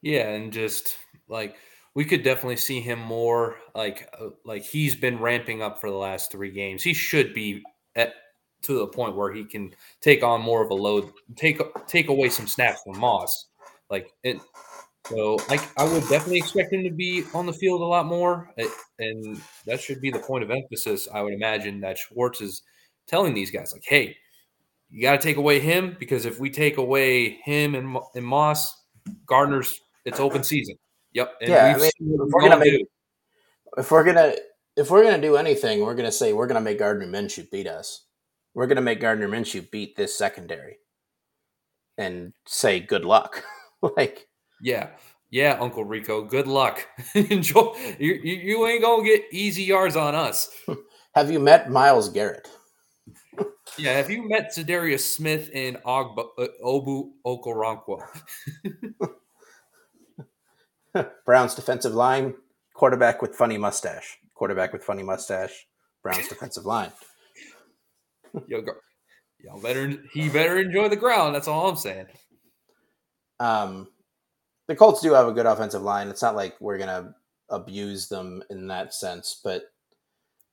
Yeah, and just like we could definitely see him more like uh, like he's been ramping up for the last three games. He should be at to the point where he can take on more of a load, take take away some snaps from Moss. Like it, so like I would definitely expect him to be on the field a lot more, and that should be the point of emphasis. I would imagine that Schwartz is telling these guys like, "Hey, you got to take away him because if we take away him and, and Moss, Gardner's it's open season. Yep. And yeah, I mean, if we're gonna make, if we're gonna if we're gonna do anything, we're gonna say we're gonna make Gardner Minshew beat us. We're gonna make Gardner Minshew beat this secondary, and say good luck. like, yeah, Yeah, Uncle Rico. Good luck. Enjoy. You, you, you ain't gonna get easy yards on us. Have you met Myles Garrett? yeah, have you met Za'Darius Smith and Ogba, uh, Obu Okoronkwo? Browns defensive line, quarterback with funny mustache. Quarterback with funny mustache. Browns defensive line. Yo, go. Y'all better he better enjoy the ground. That's all I'm saying. Um, the Colts do have a good offensive line. It's not like we're gonna abuse them in that sense, but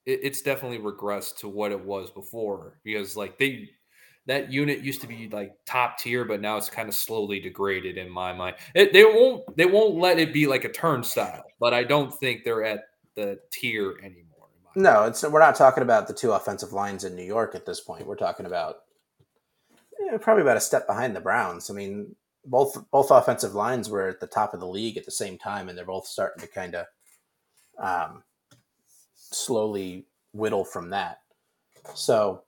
it, it's definitely regressed to what it was before because like they that unit used to be like top tier, but now it's kind of slowly degraded in my mind. It, they won't they won't let it be like a turnstile, but I don't think they're at the tier anymore. No, it's we're not talking about the two offensive lines in New York at this point. We're talking about probably about a step behind the Browns. I mean, both both offensive lines were at the top of the league at the same time, and they're both starting to kind of um, slowly whittle from that. So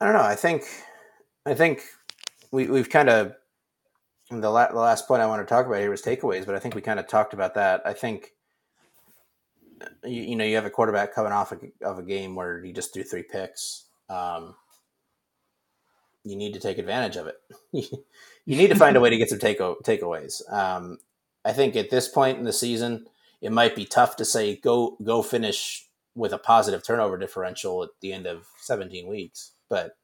I don't know. I think I think we we've kind of the, la- the last point I want to talk about here was takeaways, but I think we kind of talked about that. I think you, you know you have a quarterback coming off a, of a game where you just threw three picks. Um, you need to take advantage of it. you need to find a way to get some take takeaways. Um, I think at this point in the season, it might be tough to say go go finish with a positive turnover differential at the end of 17 weeks, but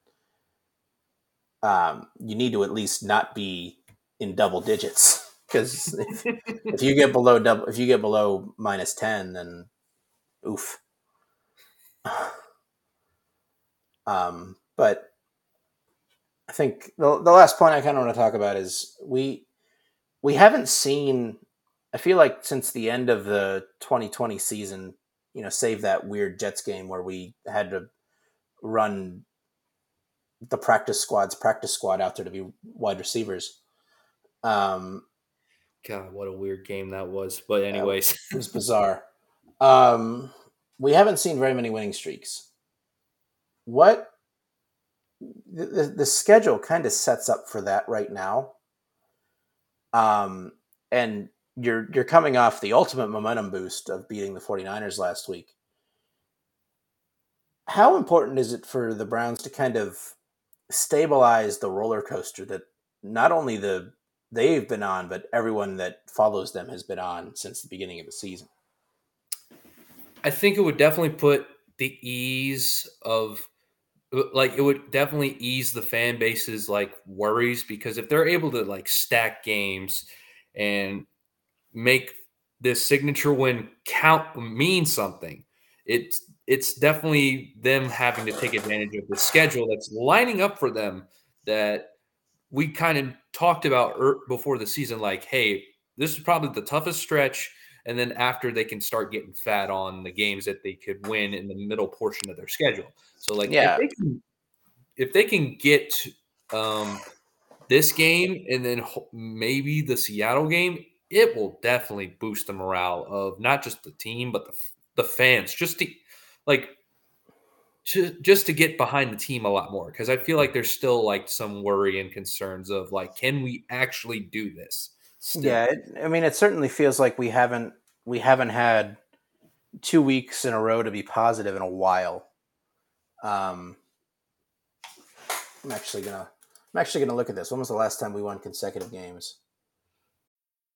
um, you need to at least not be in double digits because if, if, you get below double, if you get below minus 10, then oof. Um, but I think the, the last point I kind of want to talk about is we we haven't seen. I feel like since the end of the 2020 season, you know, save that weird Jets game where we had to run the practice squad's practice squad out there to be wide receivers. Um, God, what a weird game that was. But anyways, it was bizarre. Um, we haven't seen very many winning streaks. What the, the schedule kind of sets up for that right now. Um, and you're you're coming off the ultimate momentum boost of beating the 49ers last week. How important is it for the Browns to kind of stabilize the roller coaster that not only the they've been on, but everyone that follows them has been on since the beginning of the season? I think it would definitely put the ease of like it would definitely ease the fan base's like worries because if they're able to like stack games and make this signature win count mean something it's it's definitely them having to take advantage of the schedule that's lining up for them that we kind of talked about er- before the season like hey this is probably the toughest stretch and then after they can start getting fat on the games that they could win in the middle portion of their schedule. So like yeah, if they can, if they can get um, this game and then maybe the Seattle game, it will definitely boost the morale of not just the team but the the fans. Just to like just to get behind the team a lot more because I feel like there's still like some worry and concerns of like, can we actually do this? Still. Yeah, it, I mean, it certainly feels like we haven't we haven't had two weeks in a row to be positive in a while. Um, I'm actually gonna I'm actually gonna look at this. When was the last time we won consecutive games?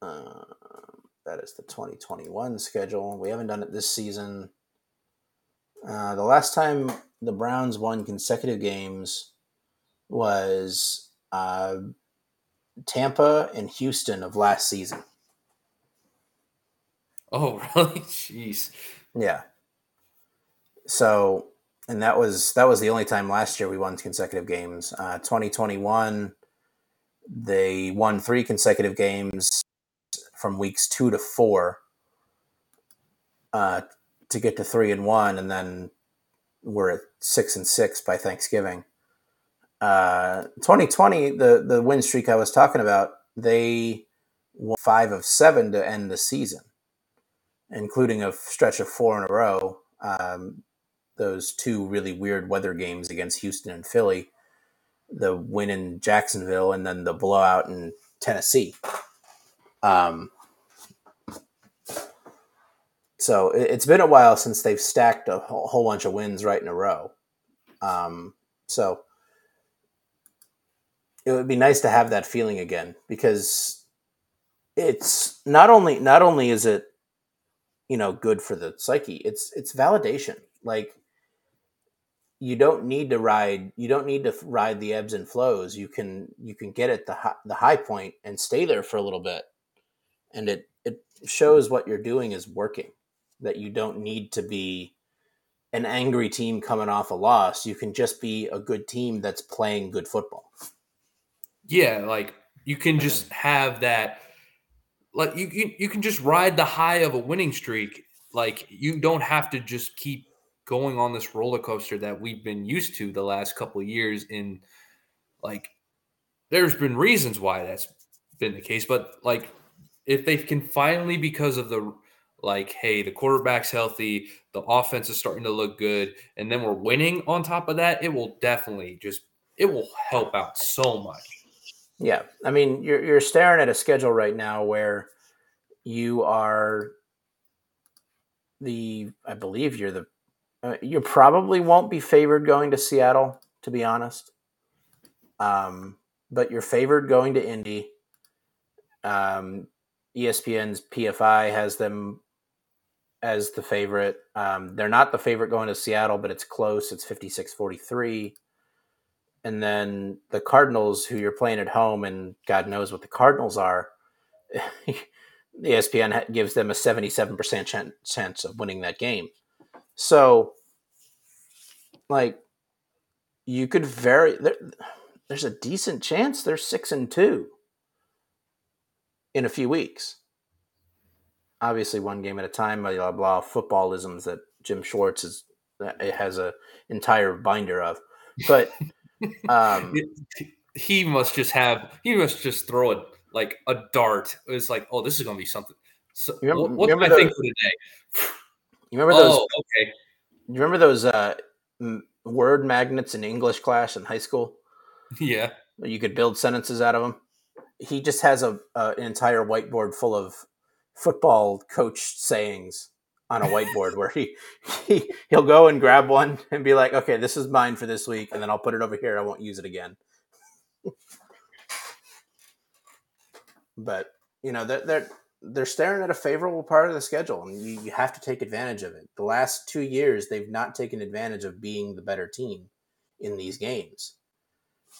Uh, that is the 2021 schedule. We haven't done it this season. Uh, the last time the Browns won consecutive games was uh, Tampa and Houston of last season. Oh, really? Jeez. Yeah. So, and that was that was the only time last year we won consecutive games. Uh, 2021 They won three consecutive games from weeks two to four uh, to get to three and one, and then we're at six and six by Thanksgiving. Uh, 2020, the the win streak I was talking about, they won five of seven to end the season, including a stretch of four in a row. Um, those two really weird weather games against Houston and Philly, the win in Jacksonville, and then the blowout in Tennessee. Um, so it's been a while since they've stacked a whole bunch of wins right in a row. Um, so it would be nice to have that feeling again because it's not only not only is it you know good for the psyche it's it's validation. Like you don't need to ride you don't need to ride the ebbs and flows. You can you can get at the high, the high point and stay there for a little bit and it it shows what you're doing is working that you don't need to be an angry team coming off a loss. You can just be a good team that's playing good football. Yeah like you can just have that like you, you you can just ride the high of a winning streak. Like you don't have to just keep going on this roller coaster that we've been used to the last couple years in like there's been reasons why that's been the case but like if they can finally because of the like hey the quarterback's healthy the offense is starting to look good and then we're winning on top of that it will definitely just it will help out so much yeah i mean you're, you're staring at a schedule right now where you are the i believe you're the uh, you probably won't be favored going to Seattle, to be honest. Um, but you're favored going to Indy. Um, ESPN's PFI has them as the favorite. Um, they're not the favorite going to Seattle, but it's close. It's 56 43. And then the Cardinals, who you're playing at home, and God knows what the Cardinals are, ESPN gives them a 77% chance of winning that game. So, like, you could very there, there's a decent chance they're six and two in a few weeks. Obviously, one game at a time. Blah blah, blah footballisms that Jim Schwartz is it has a entire binder of, but um, he must just have he must just throw it like a dart. It's like, oh, this is going to be something. So, remember, what's my thing for today? You remember those? Oh, okay. You remember those uh, word magnets in English class in high school? Yeah. You could build sentences out of them. He just has a, a an entire whiteboard full of football coach sayings on a whiteboard where he, he he'll go and grab one and be like, "Okay, this is mine for this week," and then I'll put it over here. I won't use it again. but you know, they're, they're they're staring at a favorable part of the schedule, and you, you have to take advantage of it. The last two years, they've not taken advantage of being the better team in these games.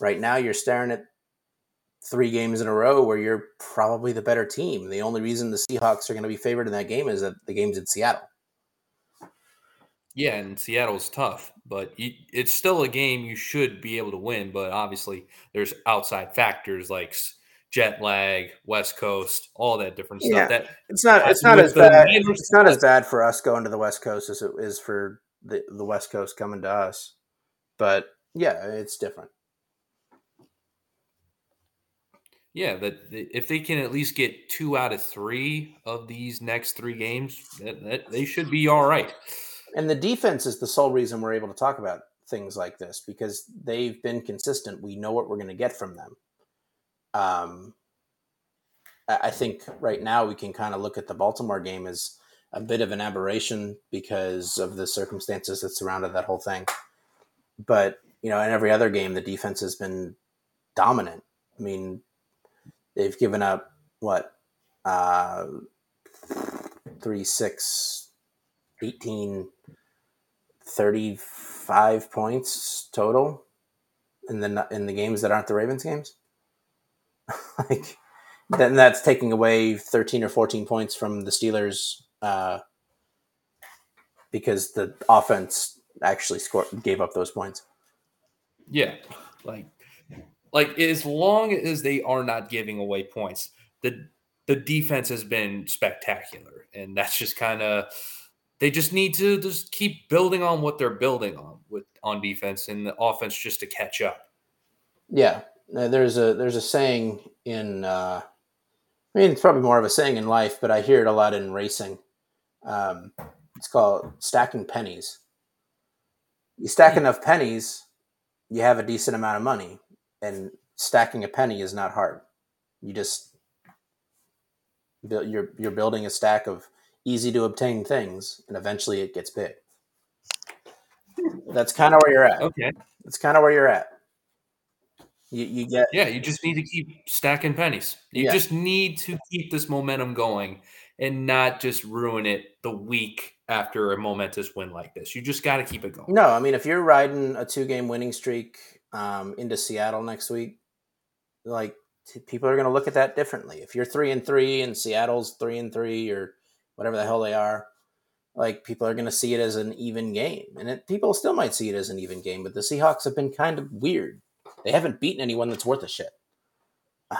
Right now, you're staring at three games in a row where you're probably the better team. The only reason the Seahawks are going to be favored in that game is that the game's in Seattle. Yeah, and Seattle's tough, but it's still a game you should be able to win. But obviously, there's outside factors like jet lag, West Coast, all that different stuff. Yeah. That it's not it's not as bad. It's not as bad for us going to the West Coast as it is for the the West Coast coming to us. But yeah, it's different. Yeah, that if they can at least get two out of three of these next three games, that, that, they should be all right. And the defense is the sole reason we're able to talk about things like this because they've been consistent. We know what we're going to get from them um, I think right now we can kind of look at the Baltimore game as a bit of an aberration because of the circumstances that surrounded that whole thing. But you know, in every other game, the defense has been dominant. I mean, they've given up what uh, three, six, 18, 35 points total in the in the games that aren't the Ravens games. like then that's taking away 13 or 14 points from the Steelers uh, because the offense actually scored gave up those points. Yeah, like like as long as they are not giving away points, the the defense has been spectacular, and that's just kind of they just need to just keep building on what they're building on with on defense and the offense just to catch up. Yeah, there's a there's a saying in uh, I mean it's probably more of a saying in life, but I hear it a lot in racing. Um, it's called stacking pennies. You stack hmm. enough pennies, you have a decent amount of money, and stacking a penny is not hard. You just build you're you're building a stack of easy to obtain things, and eventually it gets big. That's kind of where you're at. Okay, that's kind of where you're at. You, you get yeah. You just need to keep stacking pennies. You yeah. just need to keep this momentum going and not just ruin it the week after a momentous win like this. You just got to keep it going. No, I mean if you're riding a two game winning streak um, into Seattle next week, like people are going to look at that differently. If you're three and three and Seattle's three and three or whatever the hell they are, like people are going to see it as an even game, and it, people still might see it as an even game. But the Seahawks have been kind of weird. They haven't beaten anyone that's worth a shit.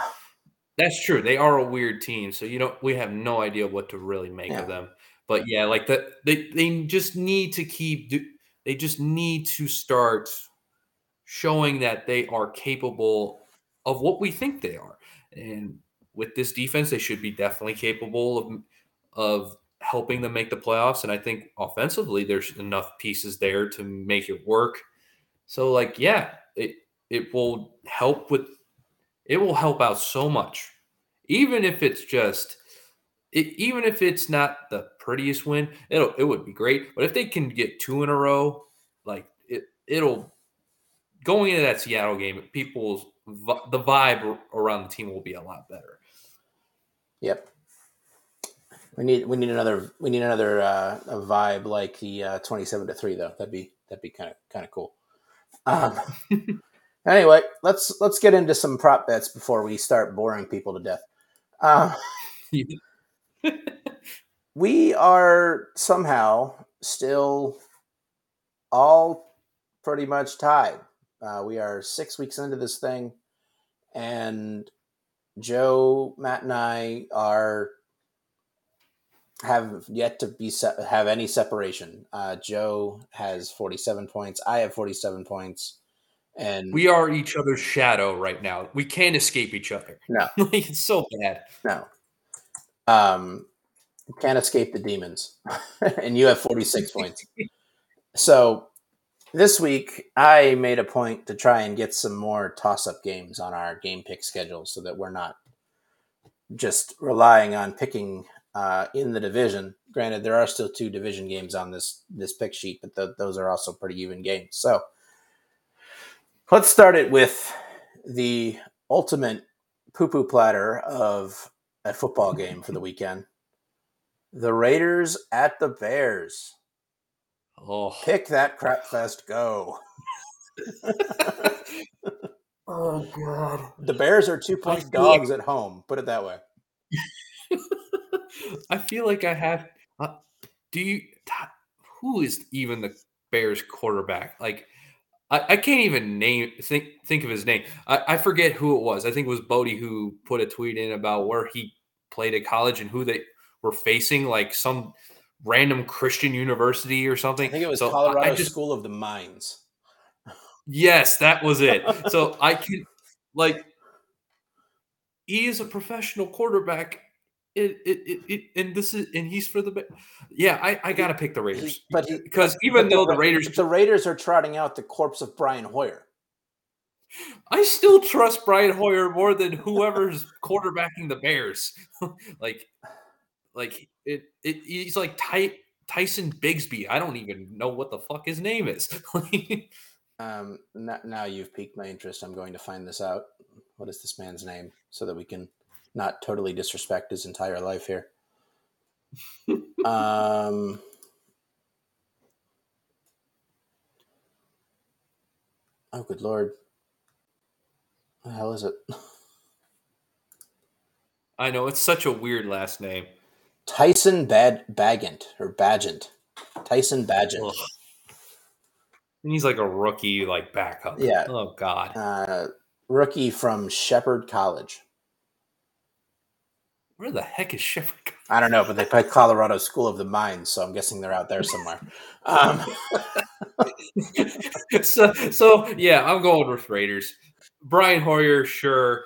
That's true. They are a weird team, so you know we have no idea what to really make yeah. of them. But yeah, like that, they they just need to keep. do. They just need to start showing that they are capable of what we think they are. And with this defense, they should be definitely capable of of helping them make the playoffs. And I think offensively, there's enough pieces there to make it work. So, like, yeah, it it will help with it will help out so much, even if it's just it, even if it's not the prettiest win, it'll it would be great. But if they can get two in a row, like it, it'll going into that Seattle game, people's the vibe around the team will be a lot better. Yep. We need we need another we need another uh, a vibe like the uh, twenty seven to three though. That'd be that'd be kind of kind of cool. Um, anyway, let's let's get into some prop bets before we start boring people to death. Uh, we are somehow still all pretty much tied uh, we are six weeks into this thing, and Joe, Matt, and I are have yet to be se- have any separation. Uh, Joe has forty seven points. I have forty seven points, and we are each other's shadow right now. We can't escape each other. No, like it's so bad. No, um, can't escape the demons. and you have forty six points. So this week, I made a point to try and get some more toss up games on our game pick schedule so that we're not just relying on picking uh, in the division. Granted, there are still two division games on this this pick sheet, but th- those are also pretty even games. So let's start it with the ultimate poo poo platter of a football game for the weekend. The Raiders at the Bears. Oh. Pick that crap fest, go. oh god. The Bears are two point dogs like... at home. Put it that way. I feel like I have. Uh, do you? Who is even the Bears quarterback? Like, I, I can't even name think think of his name. I, I forget who it was. I think it was Bodie who put a tweet in about where he played at college and who they were facing. Like some random Christian university or something. I think it was so Colorado just, School of the Mines. Yes, that was it. so I can like he is a professional quarterback. It, it, it, it, and this is and he's for the yeah I, I gotta pick the Raiders but because even but though the, the Raiders the Raiders are trotting out the corpse of Brian Hoyer I still trust Brian Hoyer more than whoever's quarterbacking the Bears like like it, it he's like Ty, Tyson Bigsby. I don't even know what the fuck his name is. um, now you've piqued my interest. I'm going to find this out. What is this man's name so that we can not totally disrespect his entire life here. um, oh, good lord. What the hell is it? I know it's such a weird last name. Tyson Bad Bagent or Bagent. Tyson Bagent. And he's like a rookie, like backup. Yeah. Oh God. Uh, rookie from Shepherd College. Where the heck is Shepherd? I don't know, but they play Colorado School of the Mines, so I'm guessing they're out there somewhere. Um. so, so yeah, I'm going with Raiders. Brian Hoyer, sure.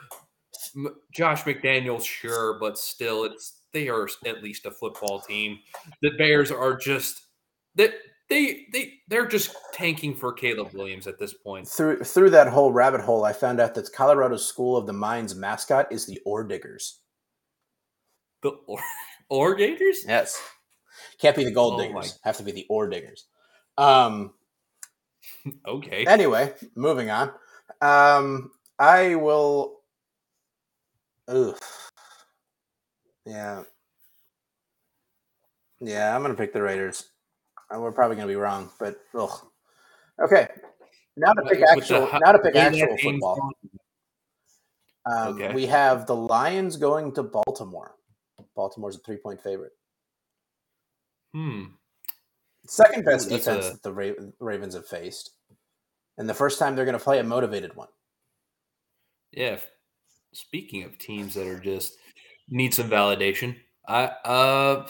Josh McDaniels, sure, but still, it's they are at least a football team. The Bears are just that they they they're just tanking for Caleb Williams at this point. Through through that whole rabbit hole, I found out that Colorado School of the Mines mascot is the Ore Diggers. The Ore, ore Gators? Yes. Can't be the Gold oh Diggers. My. Have to be the Ore Diggers. Um. Okay. Anyway, moving on. Um, I will. Oof. Yeah. Yeah, I'm gonna pick the Raiders. Uh, we're probably gonna be wrong, but ugh. Okay. Now to pick actual. now to pick actual football. Um, okay. We have the Lions going to Baltimore. Baltimore's a three point favorite. Hmm. Second best Ooh, defense a... that the Ra- Ravens have faced, and the first time they're going to play a motivated one. Yeah. Speaking of teams that are just need some validation, I uh,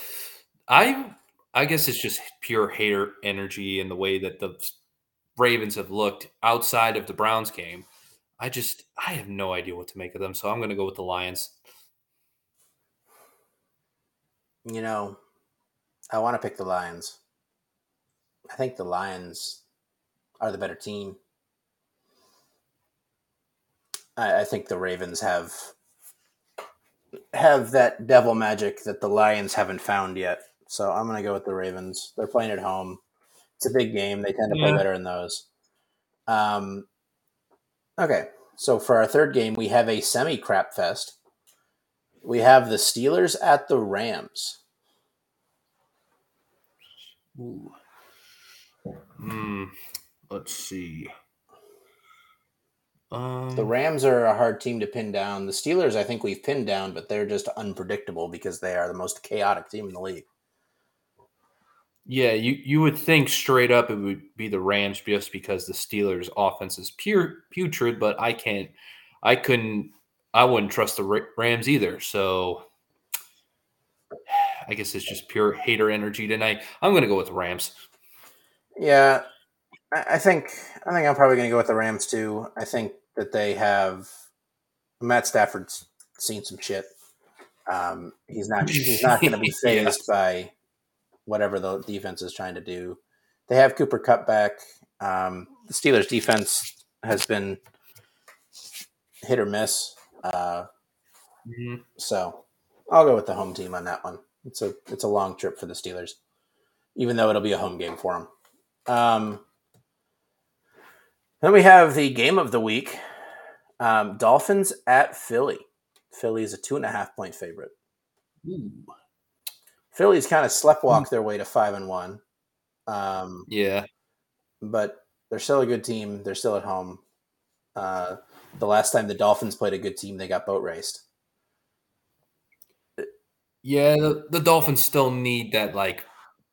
I I guess it's just pure hater energy and the way that the Ravens have looked outside of the Browns game. I just I have no idea what to make of them, so I'm going to go with the Lions. You know, I want to pick the Lions. I think the Lions are the better team. I, I think the Ravens have have that devil magic that the Lions haven't found yet. So I'm going to go with the Ravens. They're playing at home. It's a big game. They tend to yeah. play better in those. Um, okay. So for our third game, we have a semi crap fest. We have the Steelers at the Rams. Ooh. Hmm. let's see. Um, the Rams are a hard team to pin down. The Steelers, I think we've pinned down, but they're just unpredictable because they are the most chaotic team in the league. Yeah, you, you would think straight up it would be the Rams just because the Steelers' offense is pure putrid, but I can't, I couldn't, I wouldn't trust the Rams either. So I guess it's just pure hater energy tonight. I'm going to go with the Rams. Yeah, I think I think I'm probably going to go with the Rams too. I think that they have Matt Stafford's seen some shit. Um, he's not he's not going to be fazed yeah. by whatever the defense is trying to do. They have Cooper Kupp back. Um, the Steelers' defense has been hit or miss. Uh, mm-hmm. So I'll go with the home team on that one. It's a it's a long trip for the Steelers, even though it'll be a home game for them. Um, then we have the game of the week um, Dolphins at Philly. Philly is a two and a half point favorite. Ooh. Philly's kind of sleptwalked their way to five and one. Um, yeah, but they're still a good team. They're still at home. Uh, the last time the Dolphins played a good team, they got boat raced. Yeah, the, the Dolphins still need that like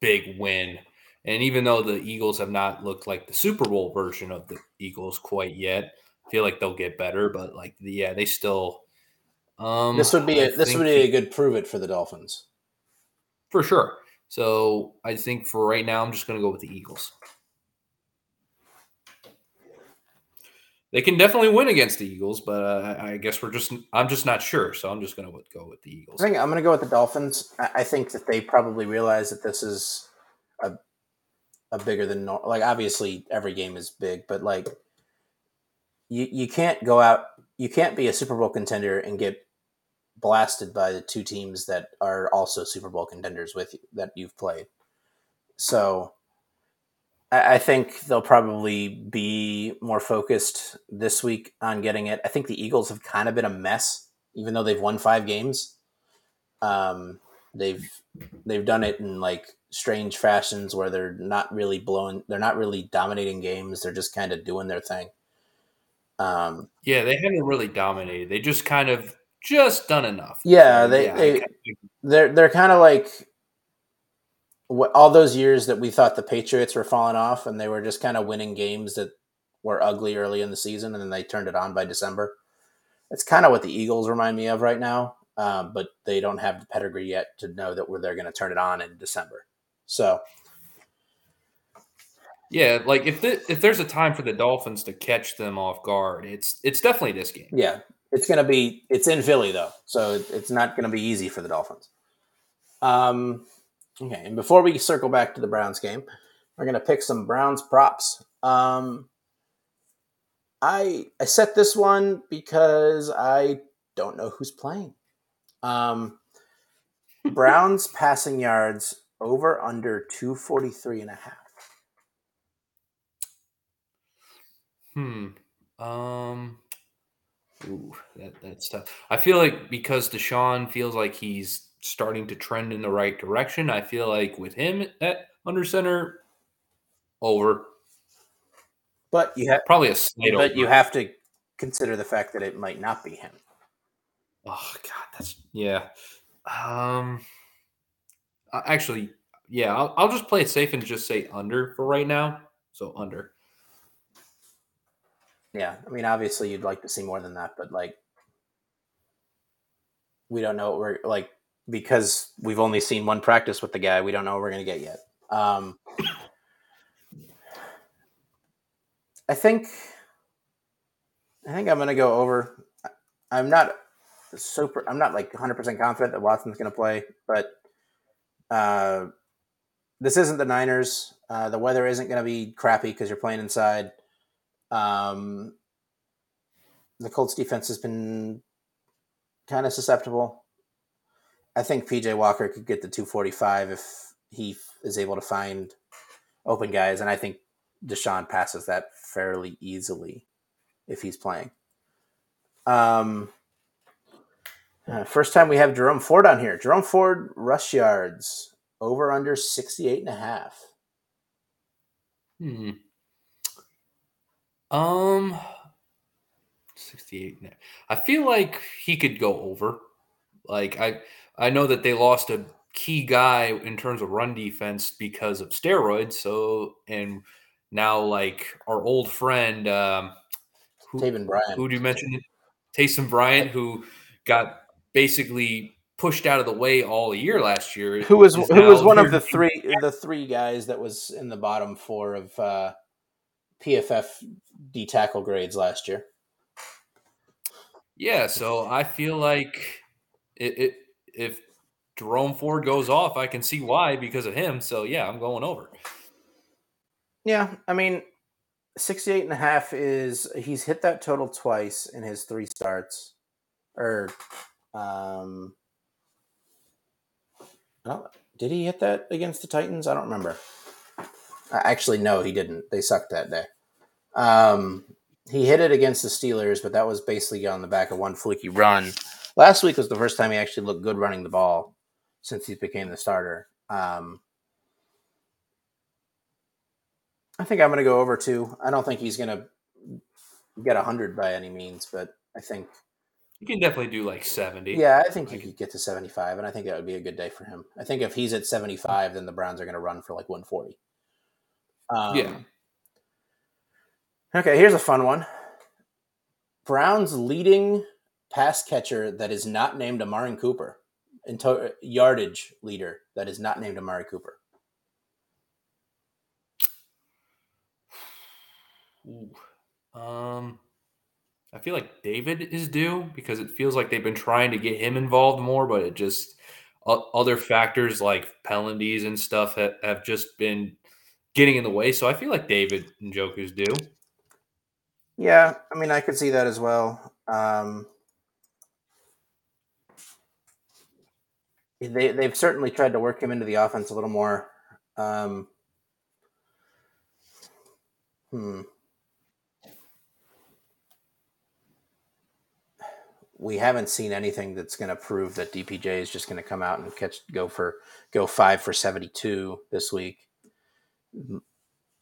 big win. And even though the Eagles have not looked like the Super Bowl version of the Eagles quite yet, I feel like they'll get better. But like, yeah, they still. Um, this would be a, this would be a good prove it for the Dolphins, for sure. So I think for right now, I'm just going to go with the Eagles. They can definitely win against the Eagles, but uh, I guess we're just I'm just not sure. So I'm just going to go with the Eagles. I think I'm going to go with the Dolphins. I think that they probably realize that this is a a bigger than normal. Like obviously every game is big, but like you you can't go out. You can't be a Super Bowl contender and get blasted by the two teams that are also Super Bowl contenders with you, that you've played. So I, I think they'll probably be more focused this week on getting it. I think the Eagles have kind of been a mess, even though they've won five games. Um, they've they've done it in like strange fashions where they're not really blowing, they're not really dominating games. They're just kind of doing their thing. Um, yeah, they haven't really dominated. They just kind of just done enough. Yeah, they, yeah, they they're they're kind of like what all those years that we thought the Patriots were falling off, and they were just kind of winning games that were ugly early in the season and then they turned it on by December. It's kind of what the Eagles remind me of right now, um, but they don't have the pedigree yet to know that they're going to turn it on in December. So, yeah, like if the, if there's a time for the Dolphins to catch them off guard, it's it's definitely this game. Yeah, it's going to be it's in Philly though, so it's not going to be easy for the Dolphins. Um, okay, and before we circle back to the Browns game, we're going to pick some Browns props. Um, I I set this one because I don't know who's playing. Um, Browns passing yards over under 243 and a half. Hmm. Um Ooh, that that's tough. I feel like because Deshaun feels like he's starting to trend in the right direction, I feel like with him at under center, over. But you have probably a slight But over. you have to consider the fact that it might not be him. Oh God, that's yeah. Um, actually, yeah, I'll, I'll just play it safe and just say under for right now. So under. Yeah, I mean, obviously, you'd like to see more than that, but like, we don't know what we're like because we've only seen one practice with the guy. We don't know what we're to get yet. Um, I think, I think I'm to go over. I'm not super. I'm not like 100 percent confident that Watson's going to play, but uh, this isn't the Niners. Uh, the weather isn't going to be crappy because you're playing inside. Um, the Colts defense has been kind of susceptible. I think PJ Walker could get the 245 if he is able to find open guys, and I think Deshaun passes that fairly easily if he's playing. Um, uh, first time we have Jerome Ford on here. Jerome Ford rush yards over under 68 and a half. Hmm. Um, 68. I feel like he could go over. Like I I know that they lost a key guy in terms of run defense because of steroids. So and now like our old friend um who, Taven Bryan. Who do you mention? Taysom Bryant, who got basically pushed out of the way all year last year. Who was who was one of the three the three guys that was in the bottom four of uh, PFF D tackle grades last year. Yeah, so I feel like it, it, if Jerome Ford goes off, I can see why because of him. So yeah, I'm going over. Yeah, I mean, 68 and a half is he's hit that total twice in his three starts. Or um oh, did he hit that against the Titans? I don't remember. Actually, no, he didn't. They sucked that day. Um, he hit it against the Steelers, but that was basically on the back of one fluky run. Last week was the first time he actually looked good running the ball since he became the starter. Um, I think I'm going to go over two. I don't think he's going to get 100 by any means, but I think. You can definitely do like 70. Yeah, I think he could get to 75, and I think that would be a good day for him. I think if he's at 75, then the Browns are going to run for like 140. Um, yeah. Okay, here's a fun one. Browns leading pass catcher that is not named Amari Cooper, into yardage leader that is not named Amari Cooper. Ooh. Um, I feel like David is due because it feels like they've been trying to get him involved more, but it just other factors like penalties and stuff have, have just been getting in the way. So I feel like David Njoku's due. Yeah, I mean, I could see that as well. Um, they they've certainly tried to work him into the offense a little more. Um, hmm. We haven't seen anything that's going to prove that DPJ is just going to come out and catch go for go five for seventy two this week.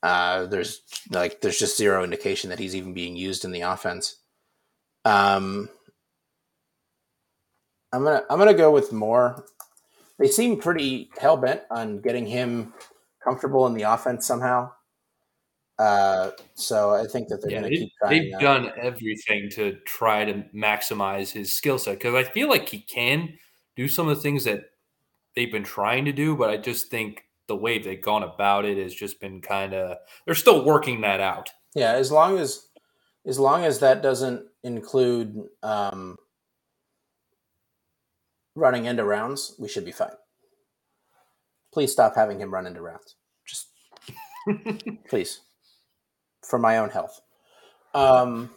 Uh, there's like there's just zero indication that he's even being used in the offense. Um, I'm gonna I'm gonna go with Moore. They seem pretty hell bent on getting him comfortable in the offense somehow. Uh, so I think that they're yeah, going to keep trying. They've done everything to try to maximize his skill set because I feel like he can do some of the things that they've been trying to do, but I just think the way they've gone about it has just been kind of they're still working that out. Yeah, as long as as long as that doesn't include um, running end arounds, we should be fine. Please stop having him run end arounds. Just please, for my own health. Um,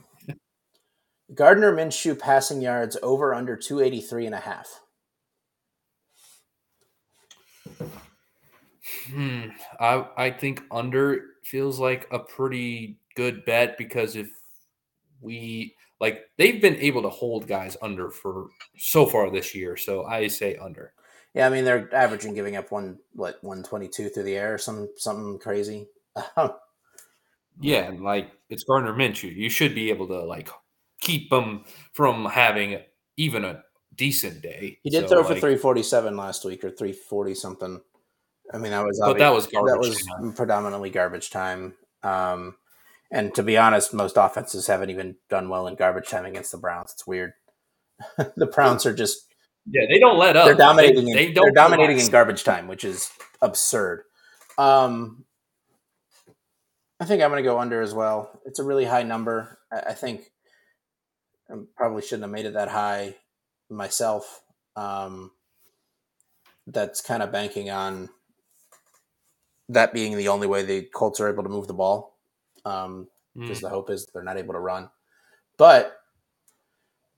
Gardner Minshew passing yards over under 283 and a half. Hmm. I I think under feels like a pretty good bet because if we like they've been able to hold guys under for so far this year, so I say under. Yeah, I mean they're averaging giving up one what one twenty two through the air, some something crazy. yeah, and like it's Gardner Minshew, you should be able to like keep them from having even a decent day. He did so, throw for three forty seven last week or three forty something. I mean that was but that was garbage. That was time. predominantly garbage time. Um, and to be honest, most offenses haven't even done well in garbage time against the Browns. It's weird. the Browns are just yeah, they don't let up. They're dominating. They, in, they are dominating in garbage time, which is absurd. Um, I think I'm going to go under as well. It's a really high number. I, think I probably shouldn't have made it that high myself. Um, that's kind of banking on that being the only way the Colts are able to move the ball. Um, because mm. the hope is they're not able to run. But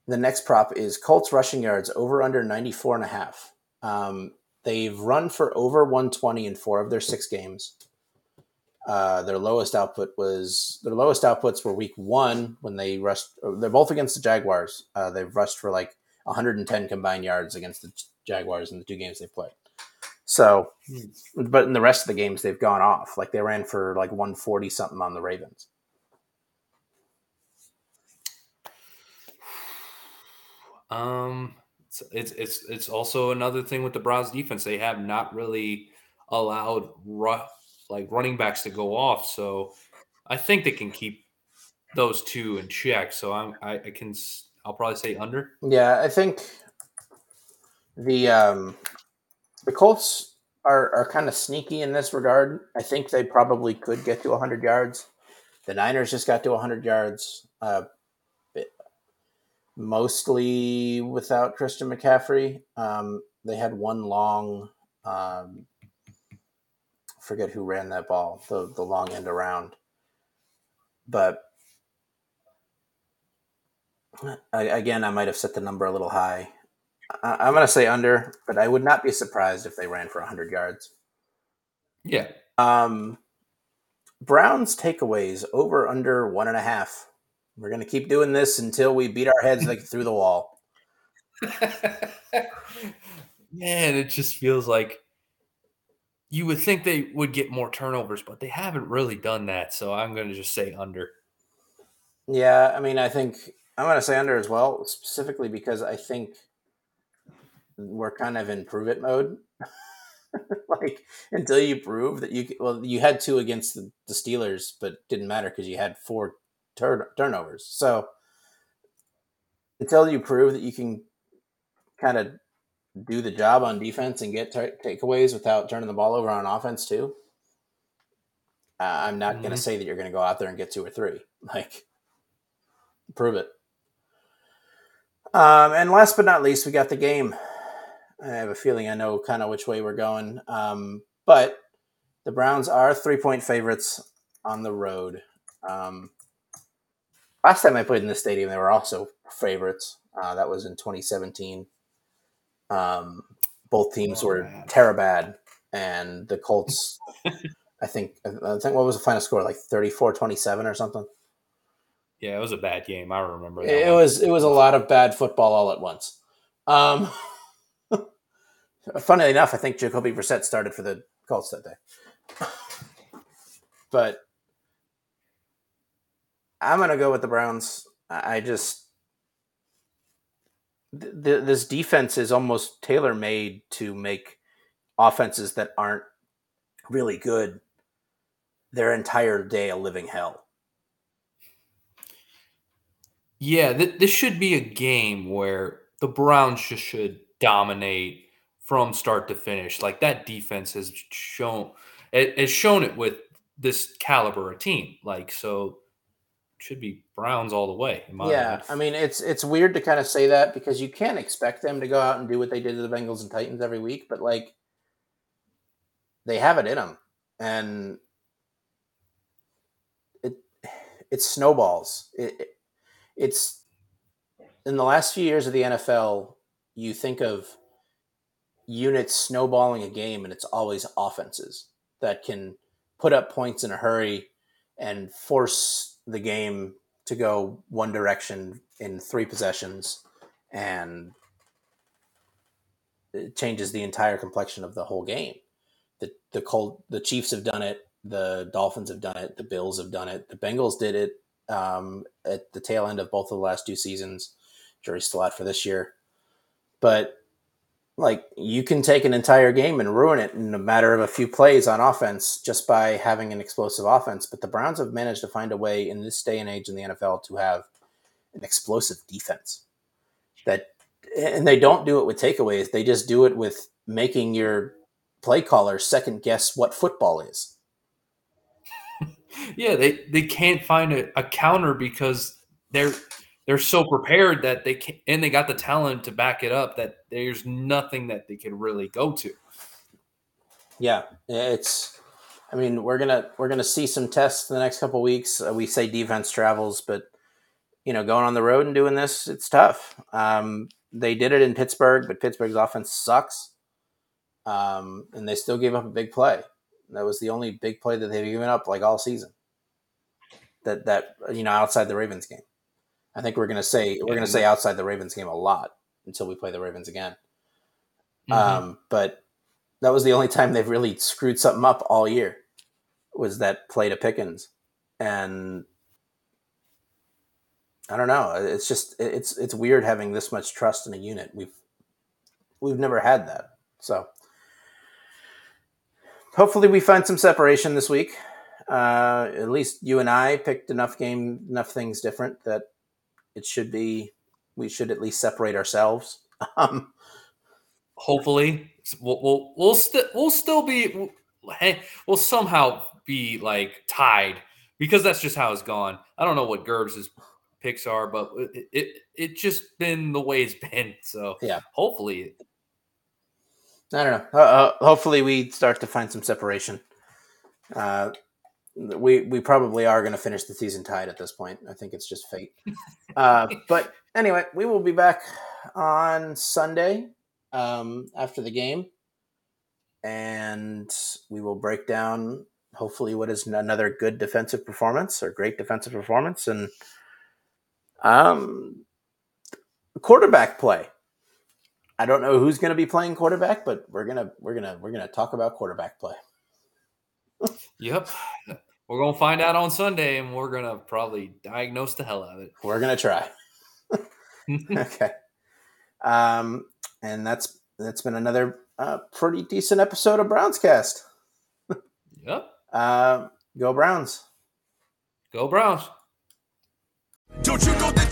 the next prop is Colts rushing yards over under 94 and a half. Um, they've run for over 120 in four of their six games. Uh, their lowest output was their lowest outputs were week one when they rushed. They're both against the Jaguars. Uh, they've rushed for like 110 combined yards against the Jaguars in the two games they've played. So, hmm. but in the rest of the games they've gone off. Like they ran for like 140 something on the Ravens. Um, it's, it's it's it's also another thing with the Browns defense. They have not really allowed rough like running backs to go off. So I think they can keep those two in check. So I'm I, I can I'll probably say under. Yeah, I think the um the Colts are are kind of sneaky in this regard. I think they probably could get to 100 yards. The Niners just got to 100 yards. Uh, mostly without Christian McCaffrey. Um, they had one long, um, forget who ran that ball, the, the long end around. But I, again, I might have set the number a little high. I, am going to say under, but I would not be surprised if they ran for 100 yards. Yeah. Um, Browns takeaways over under one and a half. We're going to keep doing this until we beat our heads like through the wall. Man, it just feels like you would think they would get more turnovers, but they haven't really done that. So I'm going to just say under. Yeah, I mean, I think I'm going to say under as well, specifically because I think we're kind of in prove it mode. like until you prove that you well, you had two against the, the Steelers, but didn't matter because you had four turn, turnovers. So until you prove that you can kind of do the job on defense and get t- takeaways without turning the ball over on offense too, uh, I'm not mm-hmm. going to say that you're going to go out there and get two or three. Like, prove it. Um, and last but not least, we got the game. I have a feeling I know kind of which way we're going. Um, but the Browns are three point favorites on the road. Um, Last time I played in this stadium, they were also favorites. Uh, that was in 2017. Um, both teams oh, were man. bad, and the Colts. I think I think what was the final score like 34-27 or something. Yeah, it was a bad game. I remember. it one. was it was a lot of bad football all at once. Um, funnily enough, I think Jacoby Brissett started for the Colts that day. but I'm gonna go with the Browns. I just th- this defense is almost tailor made to make offenses that aren't really good their entire day a living hell. Yeah, th- this should be a game where the Browns just should dominate from start to finish. Like that defense has shown it has shown it with this caliber of team. Like so should be Browns all the way. yeah. I mean it's it's weird to kind of say that because you can't expect them to go out and do what they did to the Bengals and Titans every week, but like they have it in them, and it it snowballs. It, it it's in the last few years of the NFL, you think of units snowballing a game, and it's always offenses that can put up points in a hurry and force the game to go one direction in three possessions and it changes the entire complexion of the whole game. The the the Chiefs have done it, the Dolphins have done it, the Bills have done it, the Bengals did it um, at the tail end of both of the last two seasons. Jury's still out for this year, but like you can take an entire game and ruin it in a matter of a few plays on offense just by having an explosive offense. But the Browns have managed to find a way in this day and age in the NFL to have an explosive defense that and they don't do it with takeaways. They just do it with making your play caller second guess what football is. yeah, they they can't find a, a counter because they're they're so prepared that they can and they got the talent to back it up that there's nothing that they can really go to. Yeah, it's. I mean, we're gonna we're gonna see some tests in the next couple weeks. Uh, we say defense travels, but you know, going on the road and doing this, it's tough. Um, they did it in Pittsburgh, but Pittsburgh's offense sucks, um, and they still gave up a big play. That was the only big play that they've given up like all season. That that you know outside the Ravens game. I think we're gonna say we're gonna say outside the Ravens game a lot until we play the Ravens again. Mm-hmm. Um, but that was the only time they've really screwed something up all year. Was that play to Pickens, and I don't know. It's just it's it's weird having this much trust in a unit. We've we've never had that. So hopefully we find some separation this week. Uh, at least you and I picked enough game, enough things different that it should be we should at least separate ourselves. Um, Hopefully, we'll we'll we'll, st- we'll still be we'll, we'll somehow be like tied because that's just how it's gone. I don't know what Gerbs' picks are, but it it, it just been the way it's been. So yeah, hopefully, I don't know. Uh, uh, hopefully, we start to find some separation. Uh, we we probably are going to finish the season tied at this point. I think it's just fate. Uh, but anyway, we will be back on Sunday um, after the game, and we will break down hopefully what is another good defensive performance or great defensive performance, and um, quarterback play. I don't know who's going to be playing quarterback, but we're gonna we're gonna we're gonna talk about quarterback play yep. We're going to find out on Sunday and we're going to probably diagnose the hell out of it. We're going to try. okay. Um, and that's that's been another uh, pretty decent episode of Browns Cast. yep. Uh, go Browns. Go Browns. Don't you know that